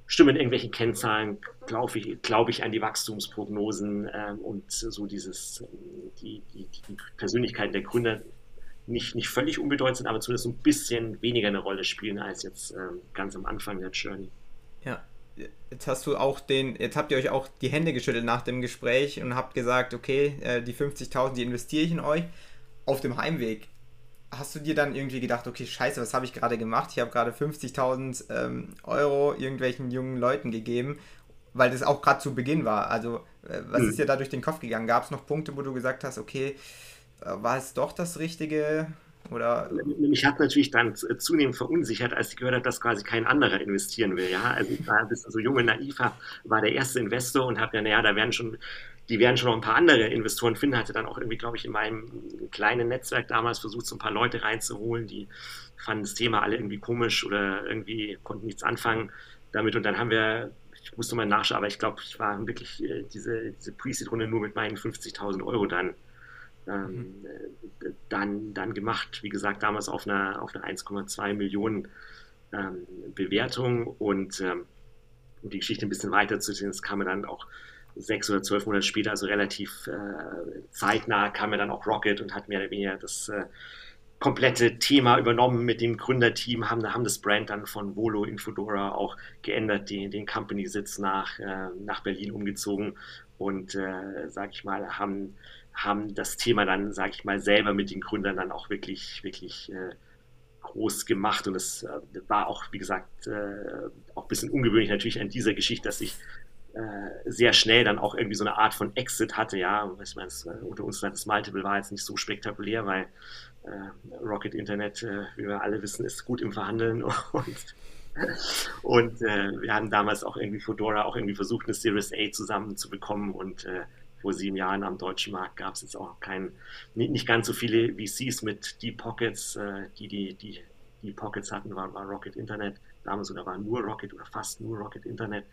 stimmen irgendwelche Kennzahlen, glaube ich, glaub ich an die Wachstumsprognosen ähm, und so dieses, die, die, die Persönlichkeiten der Gründer nicht, nicht völlig unbedeutend sind, aber zumindest ein bisschen weniger eine Rolle spielen als jetzt ähm, ganz am Anfang der Journey. Ja, jetzt hast du auch den, jetzt habt ihr euch auch die Hände geschüttelt nach dem Gespräch und habt gesagt, okay, äh, die 50.000, die investiere ich in euch. Auf dem Heimweg hast du dir dann irgendwie gedacht, okay, scheiße, was habe ich gerade gemacht? Ich habe gerade 50.000 ähm, Euro irgendwelchen jungen Leuten gegeben, weil das auch gerade zu Beginn war. Also, äh, was mhm. ist dir da durch den Kopf gegangen? Gab es noch Punkte, wo du gesagt hast, okay, war es doch das Richtige? Oder? Mich hat natürlich dann zunehmend verunsichert, als ich gehört habe, dass quasi kein anderer investieren will. Ja? Also ich war bis also junge Naiva, war der erste Investor und habe ja, naja, da werden schon die werden schon noch ein paar andere Investoren finden. Hatte dann auch irgendwie, glaube ich, in meinem kleinen Netzwerk damals versucht, so ein paar Leute reinzuholen, die fanden das Thema alle irgendwie komisch oder irgendwie konnten nichts anfangen damit. Und dann haben wir, ich musste mal nachschauen, aber ich glaube, ich war wirklich äh, diese, diese Pre-Seed-Runde nur mit meinen 50.000 Euro dann, ähm, mhm. Äh, dann, dann gemacht. Wie gesagt, damals auf einer, auf einer 1,2 Millionen ähm, Bewertung und ähm, um die Geschichte ein bisschen weiter zu sehen, das kam mir dann auch sechs oder zwölf Monate später, also relativ äh, zeitnah, kam mir dann auch Rocket und hat mehr oder weniger das äh, komplette Thema übernommen mit dem Gründerteam, haben, haben das Brand dann von Volo in Fedora auch geändert, den, den Company-Sitz nach, äh, nach Berlin umgezogen und, äh, sag ich mal, haben, haben das Thema dann, sag ich mal, selber mit den Gründern dann auch wirklich, wirklich äh, groß gemacht. Und es äh, war auch, wie gesagt, äh, auch ein bisschen ungewöhnlich natürlich an dieser Geschichte, dass ich äh, sehr schnell dann auch irgendwie so eine Art von Exit hatte, ja, ich meine, unter uns das Multiple war jetzt nicht so spektakulär, weil äh, Rocket Internet, äh, wie wir alle wissen, ist gut im Verhandeln. *laughs* Und, und äh, wir haben damals auch irgendwie Fedora auch irgendwie versucht, eine Series A zusammenzubekommen. Und äh, vor sieben Jahren am deutschen Markt gab es jetzt auch kein, nicht, nicht, ganz so viele VCs mit Deep Pockets, äh, die, die, die Deep Pockets hatten, war, war Rocket Internet damals oder war nur Rocket oder fast nur Rocket Internet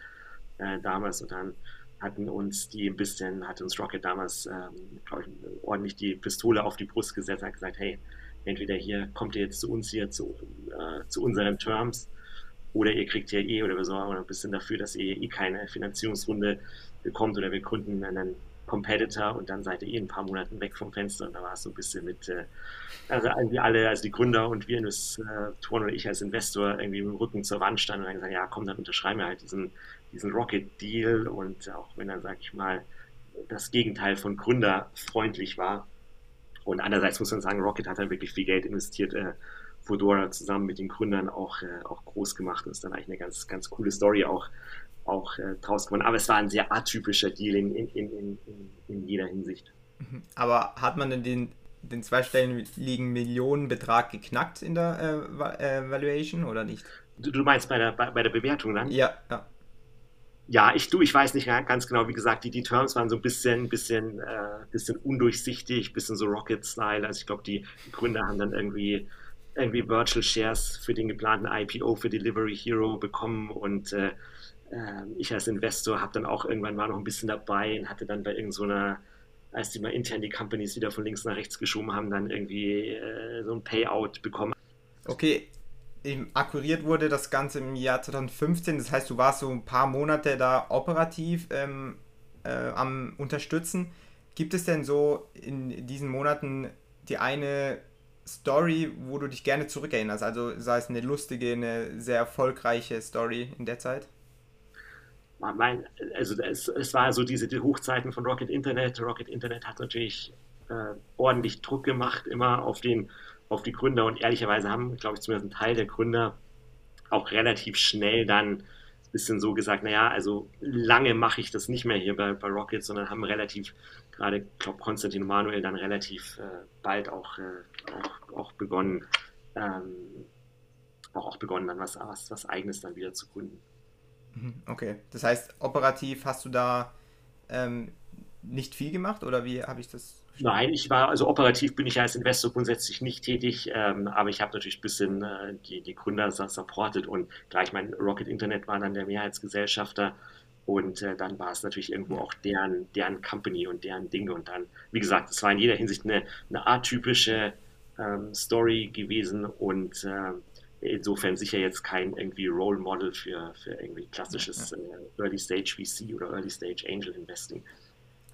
äh, damals. Und dann hatten uns die ein bisschen, hat uns Rocket damals, ähm, glaube ich, ordentlich die Pistole auf die Brust gesetzt, hat gesagt, hey, entweder hier kommt ihr jetzt zu uns hier zu, äh, zu unseren Terms oder ihr kriegt ja eh oder wir sorgen ein bisschen dafür, dass ihr eh keine Finanzierungsrunde bekommt oder wir gründen einen Competitor und dann seid ihr eh ein paar Monate weg vom Fenster und da war es so ein bisschen mit, äh, also wir alle, also die Gründer und wir Investoren oder ich als Investor irgendwie mit dem Rücken zur Wand standen und dann gesagt, ja komm, dann unterschreiben wir halt diesen diesen Rocket-Deal und auch wenn er, sag ich mal, das Gegenteil von gründerfreundlich war. Und andererseits muss man sagen, Rocket hat dann wirklich viel Geld investiert, äh, Fedora zusammen mit den Gründern auch, äh, auch groß gemacht und ist dann eigentlich eine ganz, ganz coole Story auch, auch äh, draus geworden. Aber es war ein sehr atypischer Deal in, in, in, in, jeder Hinsicht. Mhm. Aber hat man denn den, den zweistelligen Millionenbetrag geknackt in der äh, äh, Valuation oder nicht? Du, du meinst bei der, bei, bei der Bewertung dann? Ja, ja. Ja, ich du, ich weiß nicht ganz genau, wie gesagt, die, die Terms waren so ein bisschen, bisschen, äh, bisschen undurchsichtig, bisschen so Rocket-Style. Also ich glaube, die, Gründer haben dann irgendwie, irgendwie Virtual Shares für den geplanten IPO für Delivery Hero bekommen und äh, ich als Investor habe dann auch irgendwann war noch ein bisschen dabei und hatte dann bei irgendeiner, so als die mal intern die Companies wieder von links nach rechts geschoben haben, dann irgendwie äh, so ein Payout bekommen. Okay, akquiriert wurde das Ganze im Jahr 2015. Das heißt, du warst so ein paar Monate da operativ ähm, äh, am Unterstützen. Gibt es denn so in diesen Monaten die eine Story, wo du dich gerne zurückerinnerst? Also sei es eine lustige, eine sehr erfolgreiche Story in der Zeit? Mein, also es, es war so diese die Hochzeiten von Rocket Internet. Rocket Internet hat natürlich äh, ordentlich Druck gemacht, immer auf den auf die Gründer und ehrlicherweise haben, glaube ich, zumindest ein Teil der Gründer auch relativ schnell dann ein bisschen so gesagt, naja, also lange mache ich das nicht mehr hier bei, bei Rocket, sondern haben relativ, gerade, glaube, Konstantin Manuel dann relativ äh, bald auch, äh, auch, auch begonnen, ähm, auch, auch begonnen, dann was, was, was Eigenes dann wieder zu gründen. Mhm, okay, das heißt, operativ hast du da ähm, nicht viel gemacht oder wie habe ich das Nein, ich war, also operativ bin ich als Investor grundsätzlich nicht tätig, ähm, aber ich habe natürlich ein bisschen äh, die, die Gründer supportet und gleich mein Rocket Internet war dann der Mehrheitsgesellschafter und äh, dann war es natürlich irgendwo auch deren, deren Company und deren Dinge und dann, wie gesagt, es war in jeder Hinsicht eine, eine atypische ähm, Story gewesen und äh, insofern sicher jetzt kein irgendwie Role Model für, für irgendwie klassisches äh, Early Stage VC oder Early Stage Angel Investing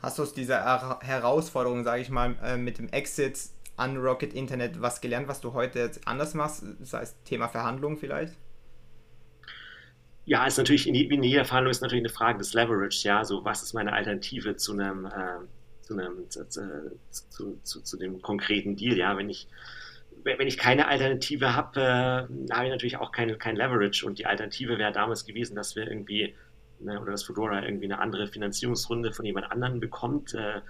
hast du aus dieser Herausforderung, sage ich mal, äh, mit dem Exit an Rocket Internet was gelernt, was du heute jetzt anders machst? Das heißt, Thema Verhandlungen vielleicht? Ja, ist natürlich, in, in jeder Verhandlung ist natürlich eine Frage des Leverage, ja, so was ist meine Alternative zu einem, äh, zu, einem zu, zu, zu, zu, dem konkreten Deal, ja, wenn ich, wenn ich keine Alternative habe, äh, habe ich natürlich auch kein, kein Leverage und die Alternative wäre damals gewesen, dass wir irgendwie ne, oder dass Fedora irgendwie eine andere Finanzierungsrunde von jemand anderem bekommt, äh,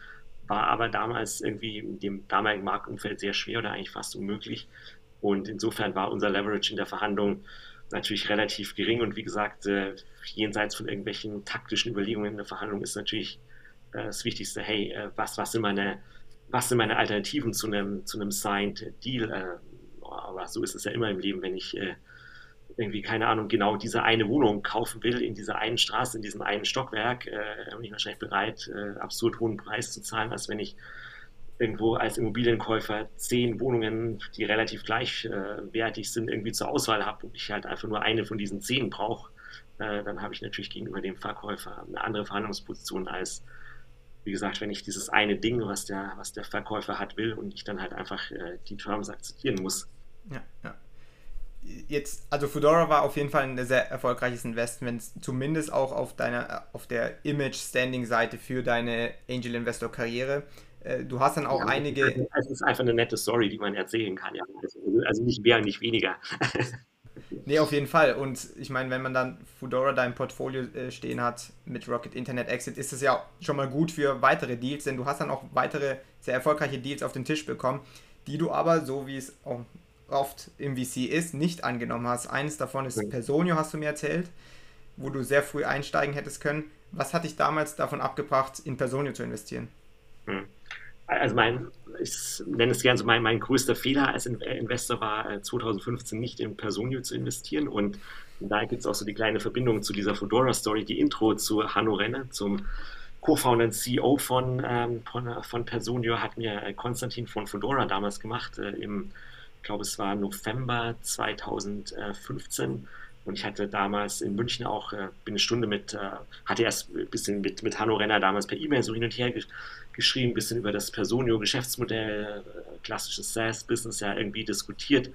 war aber damals irgendwie in dem damaligen Marktumfeld sehr schwer oder eigentlich fast unmöglich. Und insofern war unser Leverage in der Verhandlung natürlich relativ gering. Und wie gesagt, äh, jenseits von irgendwelchen taktischen Überlegungen in der Verhandlung ist natürlich äh, das Wichtigste, hey, äh, was, was, sind meine, was sind meine Alternativen zu einem, zu einem Signed Deal? Äh, aber so ist es ja immer im Leben, wenn ich äh, irgendwie, keine Ahnung, genau diese eine Wohnung kaufen will, in dieser einen Straße, in diesem einen Stockwerk, äh, bin ich wahrscheinlich bereit, äh, absurd hohen Preis zu zahlen, als wenn ich irgendwo als Immobilienkäufer zehn Wohnungen, die relativ gleichwertig sind, irgendwie zur Auswahl habe und ich halt einfach nur eine von diesen zehn brauche, äh, dann habe ich natürlich gegenüber dem Verkäufer eine andere Verhandlungsposition als, wie gesagt, wenn ich dieses eine Ding, was der, was der Verkäufer hat, will und ich dann halt einfach äh, die Terms akzeptieren muss. Ja, ja jetzt, also Fedora war auf jeden Fall ein sehr erfolgreiches Investment, zumindest auch auf deiner, auf der Image-Standing-Seite für deine Angel-Investor-Karriere. Äh, du hast dann auch ja, einige. Es ist einfach eine nette Story, die man erzählen kann, ja. Also, also nicht mehr, nicht weniger. *laughs* *laughs* nee, auf jeden Fall. Und ich meine, wenn man dann Fedora da im Portfolio äh, stehen hat mit Rocket Internet Exit, ist es ja schon mal gut für weitere Deals, denn du hast dann auch weitere sehr erfolgreiche Deals auf den Tisch bekommen, die du aber, so wie es auch oft im VC ist, nicht angenommen hast. Eines davon ist Personio, hast du mir erzählt, wo du sehr früh einsteigen hättest können. Was hat dich damals davon abgebracht, in Personio zu investieren? Hm. Also mein, ich nenne es gerne so mein, mein größter Fehler als Investor war 2015 äh, nicht in Personio zu investieren und da gibt es auch so die kleine Verbindung zu dieser Fedora-Story, die Intro zu Hanno Renner, zum Co-Founder und CEO von, ähm, von, von, Personio, hat mir äh, Konstantin von Fedora damals gemacht äh, im ich glaube, es war November 2015. Und ich hatte damals in München auch, äh, bin eine Stunde mit, äh, hatte erst ein bisschen mit, mit Hanno Renner damals per E-Mail so hin und her geschrieben, bisschen über das Personio-Geschäftsmodell, äh, klassisches SaaS-Business ja irgendwie diskutiert.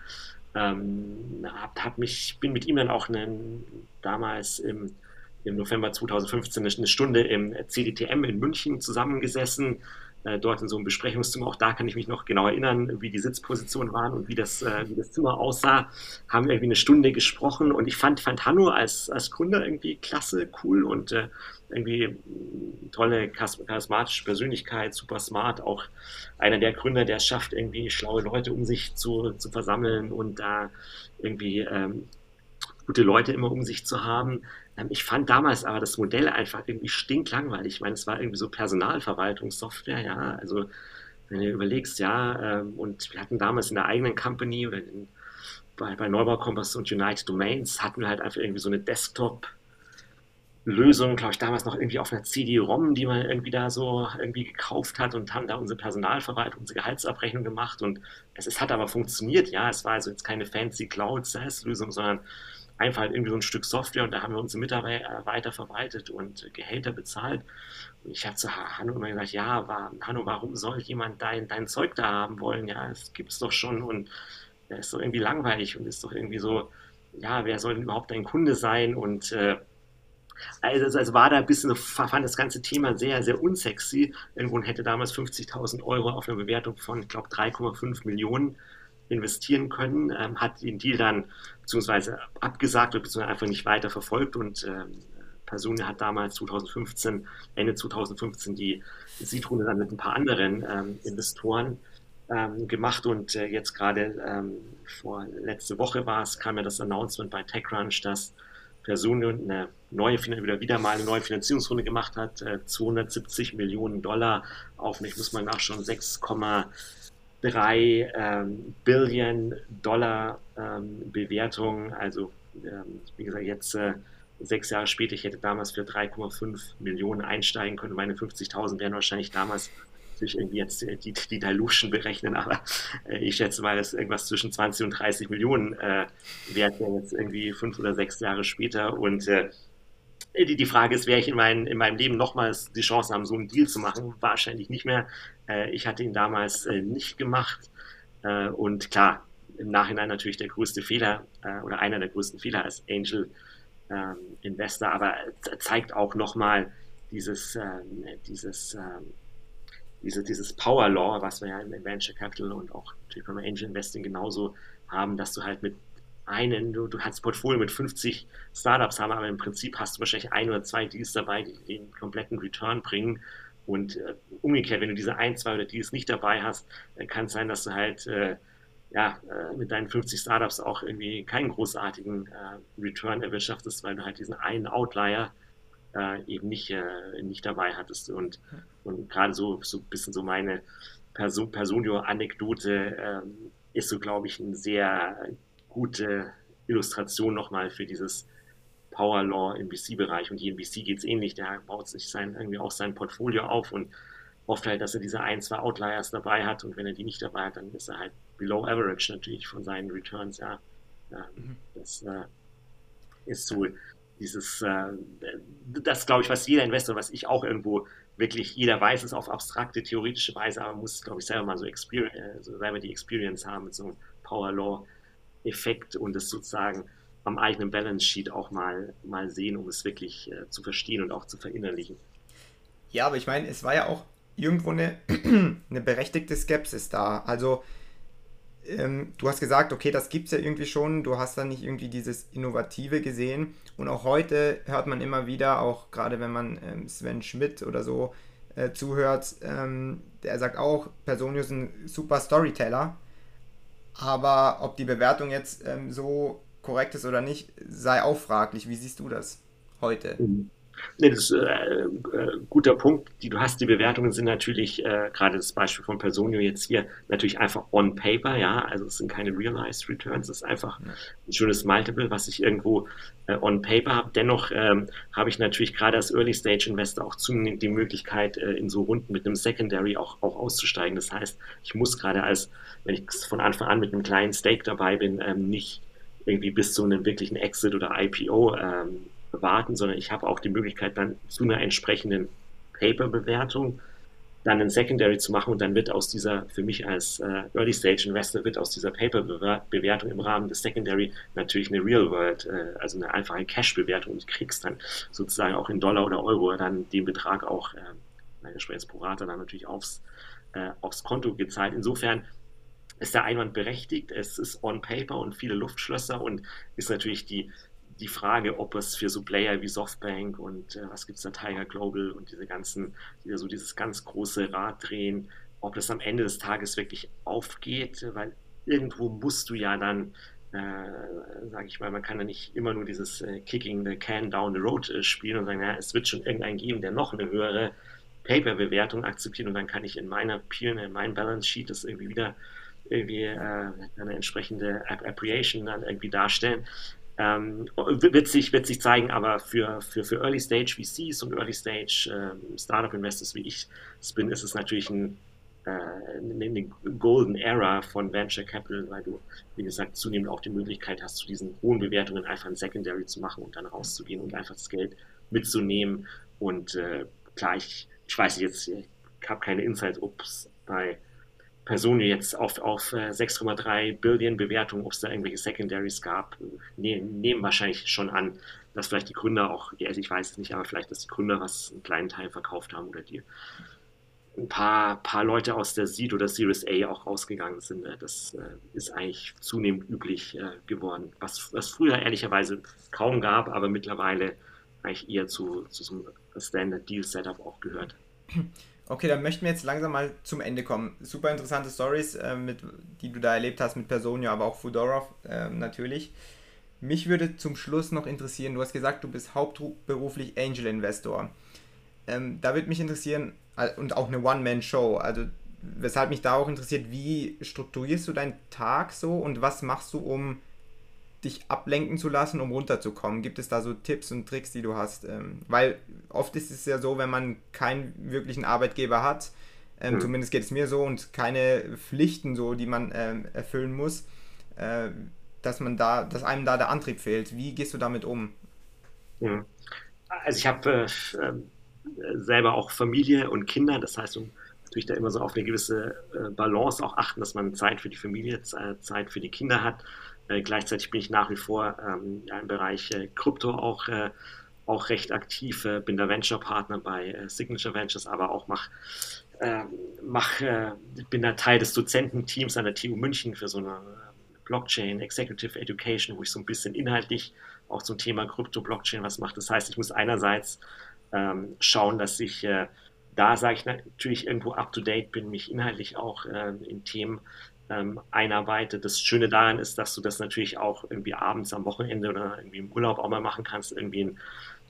Ähm, hab, hab mich, bin mit ihm dann auch einen, damals im, im November 2015 eine Stunde im CDTM in München zusammengesessen, dort in so einem Besprechungszimmer. Auch da kann ich mich noch genau erinnern, wie die Sitzpositionen waren und wie das, äh, wie das Zimmer aussah. Haben wir irgendwie eine Stunde gesprochen und ich fand, fand Hanno als, als Gründer irgendwie klasse, cool und äh, irgendwie tolle, charismatische Persönlichkeit, super smart. Auch einer der Gründer, der es schafft, irgendwie schlaue Leute um sich zu, zu versammeln und da irgendwie ähm, gute Leute immer um sich zu haben. Ähm, ich fand damals aber das Modell einfach irgendwie stinklangweilig. Ich meine, es war irgendwie so Personalverwaltungssoftware, ja. Also, wenn du überlegst, ja, ähm, und wir hatten damals in der eigenen Company oder in, bei, bei Neubau Kompass und United Domains hatten wir halt einfach irgendwie so eine Desktop- Lösung, glaube ich, damals noch irgendwie auf einer CD-ROM, die man irgendwie da so irgendwie gekauft hat und haben da unsere Personalverwaltung, unsere Gehaltsabrechnung gemacht und es, es hat aber funktioniert, ja, es war also jetzt keine fancy Cloud-SaaS-Lösung, sondern einfach halt irgendwie so ein Stück Software und da haben wir unsere Mitarbeiter verwaltet und Gehälter bezahlt. Und ich habe zu Hanno immer gesagt, ja, war, Hanno, warum soll jemand dein, dein Zeug da haben wollen? Ja, es gibt es doch schon und er ist doch irgendwie langweilig und ist doch irgendwie so, ja, wer soll denn überhaupt dein Kunde sein? Und äh, also, also war da ein bisschen, fand das ganze Thema sehr, sehr unsexy. Irgendwo hätte damals 50.000 Euro auf eine Bewertung von, ich glaube, 3,5 Millionen investieren können, ähm, hat den Deal dann beziehungsweise abgesagt oder beziehungsweise einfach nicht weiter verfolgt und ähm, Personen hat damals 2015, Ende 2015 die Seed-Runde dann mit ein paar anderen ähm, Investoren ähm, gemacht und äh, jetzt gerade ähm, vor letzte Woche war es, kam ja das Announcement bei TechCrunch, dass Personen eine neue, wieder, wieder mal eine neue Finanzierungsrunde gemacht hat, äh, 270 Millionen Dollar auf, ich muss mal nachschauen, 6, 3 ähm, Billion Dollar ähm, Bewertung. Also, ähm, wie gesagt, jetzt äh, sechs Jahre später, ich hätte damals für 3,5 Millionen einsteigen können. Meine 50.000 wären wahrscheinlich damals natürlich irgendwie jetzt die, die Dilution berechnen, aber äh, ich schätze mal, dass irgendwas zwischen 20 und 30 Millionen äh, wert wäre jetzt irgendwie fünf oder sechs Jahre später. Und äh, die, die Frage ist, werde ich in, mein, in meinem Leben nochmals die Chance haben, so einen Deal zu machen? Wahrscheinlich nicht mehr. Äh, ich hatte ihn damals äh, nicht gemacht. Äh, und klar, im Nachhinein natürlich der größte Fehler äh, oder einer der größten Fehler als Angel ähm, Investor, aber zeigt auch nochmal dieses, ähm, dieses, ähm, diese, dieses Power Law, was wir ja im Venture Capital und auch natürlich beim Angel Investing genauso haben, dass du halt mit einen, du, du ein Portfolio mit 50 Startups haben, aber im Prinzip hast du wahrscheinlich ein oder zwei Deals dabei, die den kompletten Return bringen. Und äh, umgekehrt, wenn du diese ein, zwei oder Deals nicht dabei hast, dann kann es sein, dass du halt äh, ja, äh, mit deinen 50 Startups auch irgendwie keinen großartigen äh, Return erwirtschaftest, weil du halt diesen einen Outlier äh, eben nicht, nicht dabei hattest. Und, und gerade so, so ein bisschen so meine Person, Personio-Anekdote ähm, ist so, glaube ich, eine sehr gute Illustration nochmal für dieses Power Law im VC-Bereich. Und die in VC geht es ähnlich. Der baut sich sein, irgendwie auch sein Portfolio auf und hofft halt, dass er diese ein, zwei Outliers dabei hat. Und wenn er die nicht dabei hat, dann ist er halt below average natürlich von seinen Returns. Ja, mhm. das äh, ist so dieses, äh, das glaube ich, was jeder Investor, was ich auch irgendwo wirklich, jeder weiß es auf abstrakte, theoretische Weise, aber muss, glaube ich, selber mal so, experience, äh, so selber die Experience haben mit so einem Power Law Effekt und es sozusagen am eigenen Balance Sheet auch mal, mal sehen, um es wirklich äh, zu verstehen und auch zu verinnerlichen. Ja, aber ich meine, es war ja auch irgendwo eine, *clears throat* eine berechtigte Skepsis da. Also, ähm, du hast gesagt, okay, das gibt es ja irgendwie schon, du hast da nicht irgendwie dieses Innovative gesehen. Und auch heute hört man immer wieder, auch gerade wenn man ähm, Sven Schmidt oder so äh, zuhört, ähm, der sagt auch, Personio ist ein super Storyteller. Aber ob die Bewertung jetzt ähm, so korrekt ist oder nicht, sei auch fraglich. Wie siehst du das heute? Mhm. Nee, das ist äh, äh, guter Punkt. Die du hast, die Bewertungen sind natürlich, äh, gerade das Beispiel von Personio jetzt hier, natürlich einfach on paper, ja. Also es sind keine realized returns, es ist einfach ein schönes Multiple, was ich irgendwo äh, on paper habe. Dennoch ähm, habe ich natürlich gerade als Early Stage Investor auch zunehmend die Möglichkeit, äh, in so Runden mit einem Secondary auch, auch auszusteigen. Das heißt, ich muss gerade als, wenn ich von Anfang an mit einem kleinen Stake dabei bin, ähm, nicht irgendwie bis zu einem wirklichen Exit oder IPO ähm, warten, sondern ich habe auch die Möglichkeit, dann zu einer entsprechenden Paper-Bewertung dann ein Secondary zu machen und dann wird aus dieser, für mich als äh, Early Stage Investor, wird aus dieser Paper-Bewertung im Rahmen des Secondary natürlich eine Real World, äh, also eine einfache Cash-Bewertung und kriegst dann sozusagen auch in Dollar oder Euro dann den Betrag auch, äh, meine Sprecher pro Rata dann natürlich aufs, äh, aufs Konto gezahlt. Insofern ist der Einwand berechtigt, es ist on paper und viele Luftschlösser und ist natürlich die, die Frage, ob es für so Player wie Softbank und äh, was gibt es da, Tiger Global und diese ganzen, die so dieses ganz große Rad drehen, ob das am Ende des Tages wirklich aufgeht, weil irgendwo musst du ja dann, äh, sage ich mal, man kann ja nicht immer nur dieses äh, Kicking the Can down the road äh, spielen und sagen, ja, es wird schon irgendeinen geben, der noch eine höhere Paper-Bewertung akzeptiert und dann kann ich in meiner Peer, in meinem Balance Sheet das irgendwie wieder irgendwie äh, eine entsprechende Appropriation dann irgendwie darstellen. Ähm, wird, sich, wird sich zeigen, aber für, für, für Early Stage VCs und Early Stage ähm, Startup Investors wie ich es bin, ist es natürlich ein, äh, eine Golden Era von Venture Capital, weil du, wie gesagt, zunehmend auch die Möglichkeit hast, zu diesen hohen Bewertungen einfach ein Secondary zu machen und dann rauszugehen und einfach das Geld mitzunehmen. Und äh, klar, ich, ich weiß jetzt, ich habe keine Insights, ob es bei Person jetzt auf, auf 6,3 äh, Billion Bewertung, ob es da irgendwelche Secondaries gab, ne, nehmen wahrscheinlich schon an, dass vielleicht die Gründer auch, also ich weiß es nicht, aber vielleicht, dass die Gründer was einen kleinen Teil verkauft haben oder die ein paar, paar Leute aus der Seed oder Series A auch rausgegangen sind. Ne. Das äh, ist eigentlich zunehmend üblich äh, geworden, was, was früher ehrlicherweise kaum gab, aber mittlerweile eigentlich eher zu, zu so einem Standard Deal Setup auch gehört. *clears throat* Okay, dann möchten wir jetzt langsam mal zum Ende kommen. Super interessante Stories, äh, die du da erlebt hast mit Personio, aber auch Fudorov äh, natürlich. Mich würde zum Schluss noch interessieren, du hast gesagt, du bist hauptberuflich Angel Investor. Ähm, da würde mich interessieren, und auch eine One-Man-Show, also weshalb mich da auch interessiert, wie strukturierst du deinen Tag so und was machst du, um dich ablenken zu lassen, um runterzukommen? Gibt es da so Tipps und Tricks, die du hast? Ähm, weil oft ist es ja so, wenn man keinen wirklichen Arbeitgeber hat, ähm, mhm. zumindest geht es mir so, und keine Pflichten so, die man ähm, erfüllen muss, äh, dass man da, dass einem da der Antrieb fehlt. Wie gehst du damit um? Mhm. Also ich habe äh, äh, selber auch Familie und Kinder, das heißt, um natürlich da immer so auf eine gewisse äh, Balance auch achten, dass man Zeit für die Familie, Zeit für die Kinder hat. Äh, gleichzeitig bin ich nach wie vor ähm, ja, im Bereich äh, Krypto auch, äh, auch recht aktiv, äh, bin der Venture-Partner bei äh, Signature Ventures, aber auch mach, ähm, mach bin da Teil des Dozententeams an der TU München für so eine Blockchain Executive Education, wo ich so ein bisschen inhaltlich auch zum Thema Krypto-Blockchain was mache. Das heißt, ich muss einerseits ähm, schauen, dass ich da sage ich natürlich irgendwo up to date bin, mich inhaltlich auch äh, in Themen ähm, einarbeitet. Das Schöne daran ist, dass du das natürlich auch irgendwie abends am Wochenende oder irgendwie im Urlaub auch mal machen kannst, irgendwie ein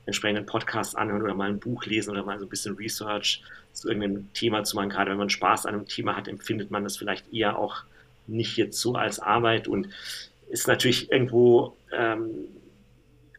entsprechenden Podcasts anhören oder mal ein Buch lesen oder mal so ein bisschen Research zu irgendeinem Thema zu machen. Gerade wenn man Spaß an einem Thema hat, empfindet man das vielleicht eher auch nicht jetzt so als Arbeit und ist natürlich irgendwo ähm,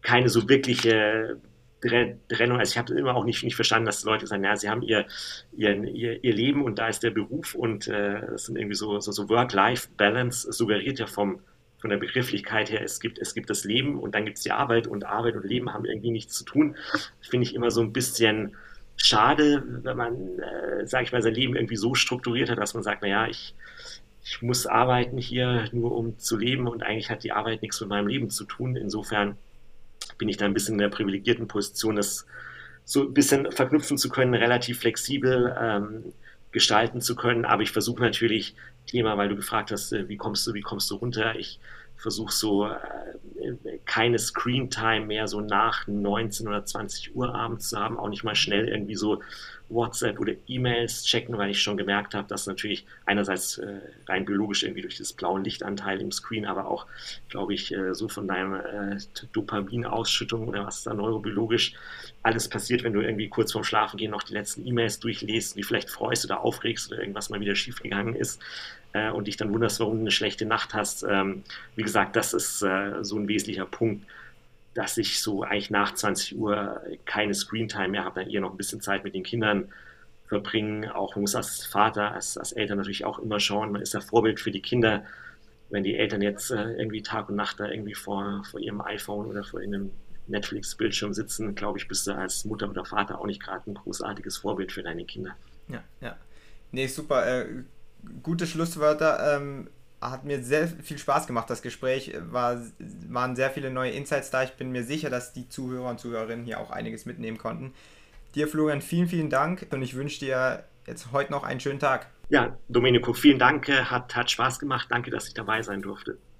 keine so wirkliche Trennung. Also ich habe immer auch nicht, nicht verstanden, dass Leute sagen, ja, sie haben ihr, ihr, ihr, ihr Leben und da ist der Beruf und äh, das sind irgendwie so, so, so Work-Life-Balance suggeriert ja vom, von der Begrifflichkeit her, es gibt, es gibt das Leben und dann gibt es die Arbeit und Arbeit und Leben haben irgendwie nichts zu tun. Finde ich immer so ein bisschen schade, wenn man, äh, sage ich mal, sein Leben irgendwie so strukturiert hat, dass man sagt, naja, ich, ich muss arbeiten hier nur um zu leben und eigentlich hat die Arbeit nichts mit meinem Leben zu tun. Insofern bin ich da ein bisschen in der privilegierten Position, das so ein bisschen verknüpfen zu können, relativ flexibel ähm, gestalten zu können. Aber ich versuche natürlich Thema, weil du gefragt hast, äh, wie kommst du, wie kommst du runter? Ich versuche so äh, keine Screen-Time mehr so nach 19 oder 20 Uhr abends zu haben, auch nicht mal schnell irgendwie so WhatsApp oder E-Mails checken, weil ich schon gemerkt habe, dass natürlich einerseits äh, rein biologisch irgendwie durch das blaue Lichtanteil im Screen, aber auch, glaube ich, äh, so von deiner äh, Dopaminausschüttung oder was da neurobiologisch alles passiert, wenn du irgendwie kurz vorm Schlafengehen noch die letzten E-Mails durchliest, die vielleicht freust oder aufregst oder irgendwas mal wieder schiefgegangen ist äh, und dich dann wunderst, warum du eine schlechte Nacht hast. Ähm, wie gesagt, das ist äh, so ein wesentlicher Punkt, dass ich so eigentlich nach 20 Uhr keine Screentime mehr habe, dann eher noch ein bisschen Zeit mit den Kindern verbringen. Auch man muss als Vater, als, als Eltern natürlich auch immer schauen, man ist ja Vorbild für die Kinder. Wenn die Eltern jetzt äh, irgendwie Tag und Nacht da irgendwie vor, vor ihrem iPhone oder vor einem Netflix-Bildschirm sitzen, glaube ich, bist du als Mutter oder Vater auch nicht gerade ein großartiges Vorbild für deine Kinder. Ja, ja. Nee, super. Äh, gute Schlusswörter. Ähm, hat mir sehr viel Spaß gemacht, das Gespräch. War, waren sehr viele neue Insights da. Ich bin mir sicher, dass die Zuhörer und Zuhörerinnen hier auch einiges mitnehmen konnten. Dir, Florian, vielen, vielen Dank und ich wünsche dir jetzt heute noch einen schönen Tag. Ja, Domenico, vielen Dank. Hat, hat Spaß gemacht. Danke, dass ich dabei sein durfte.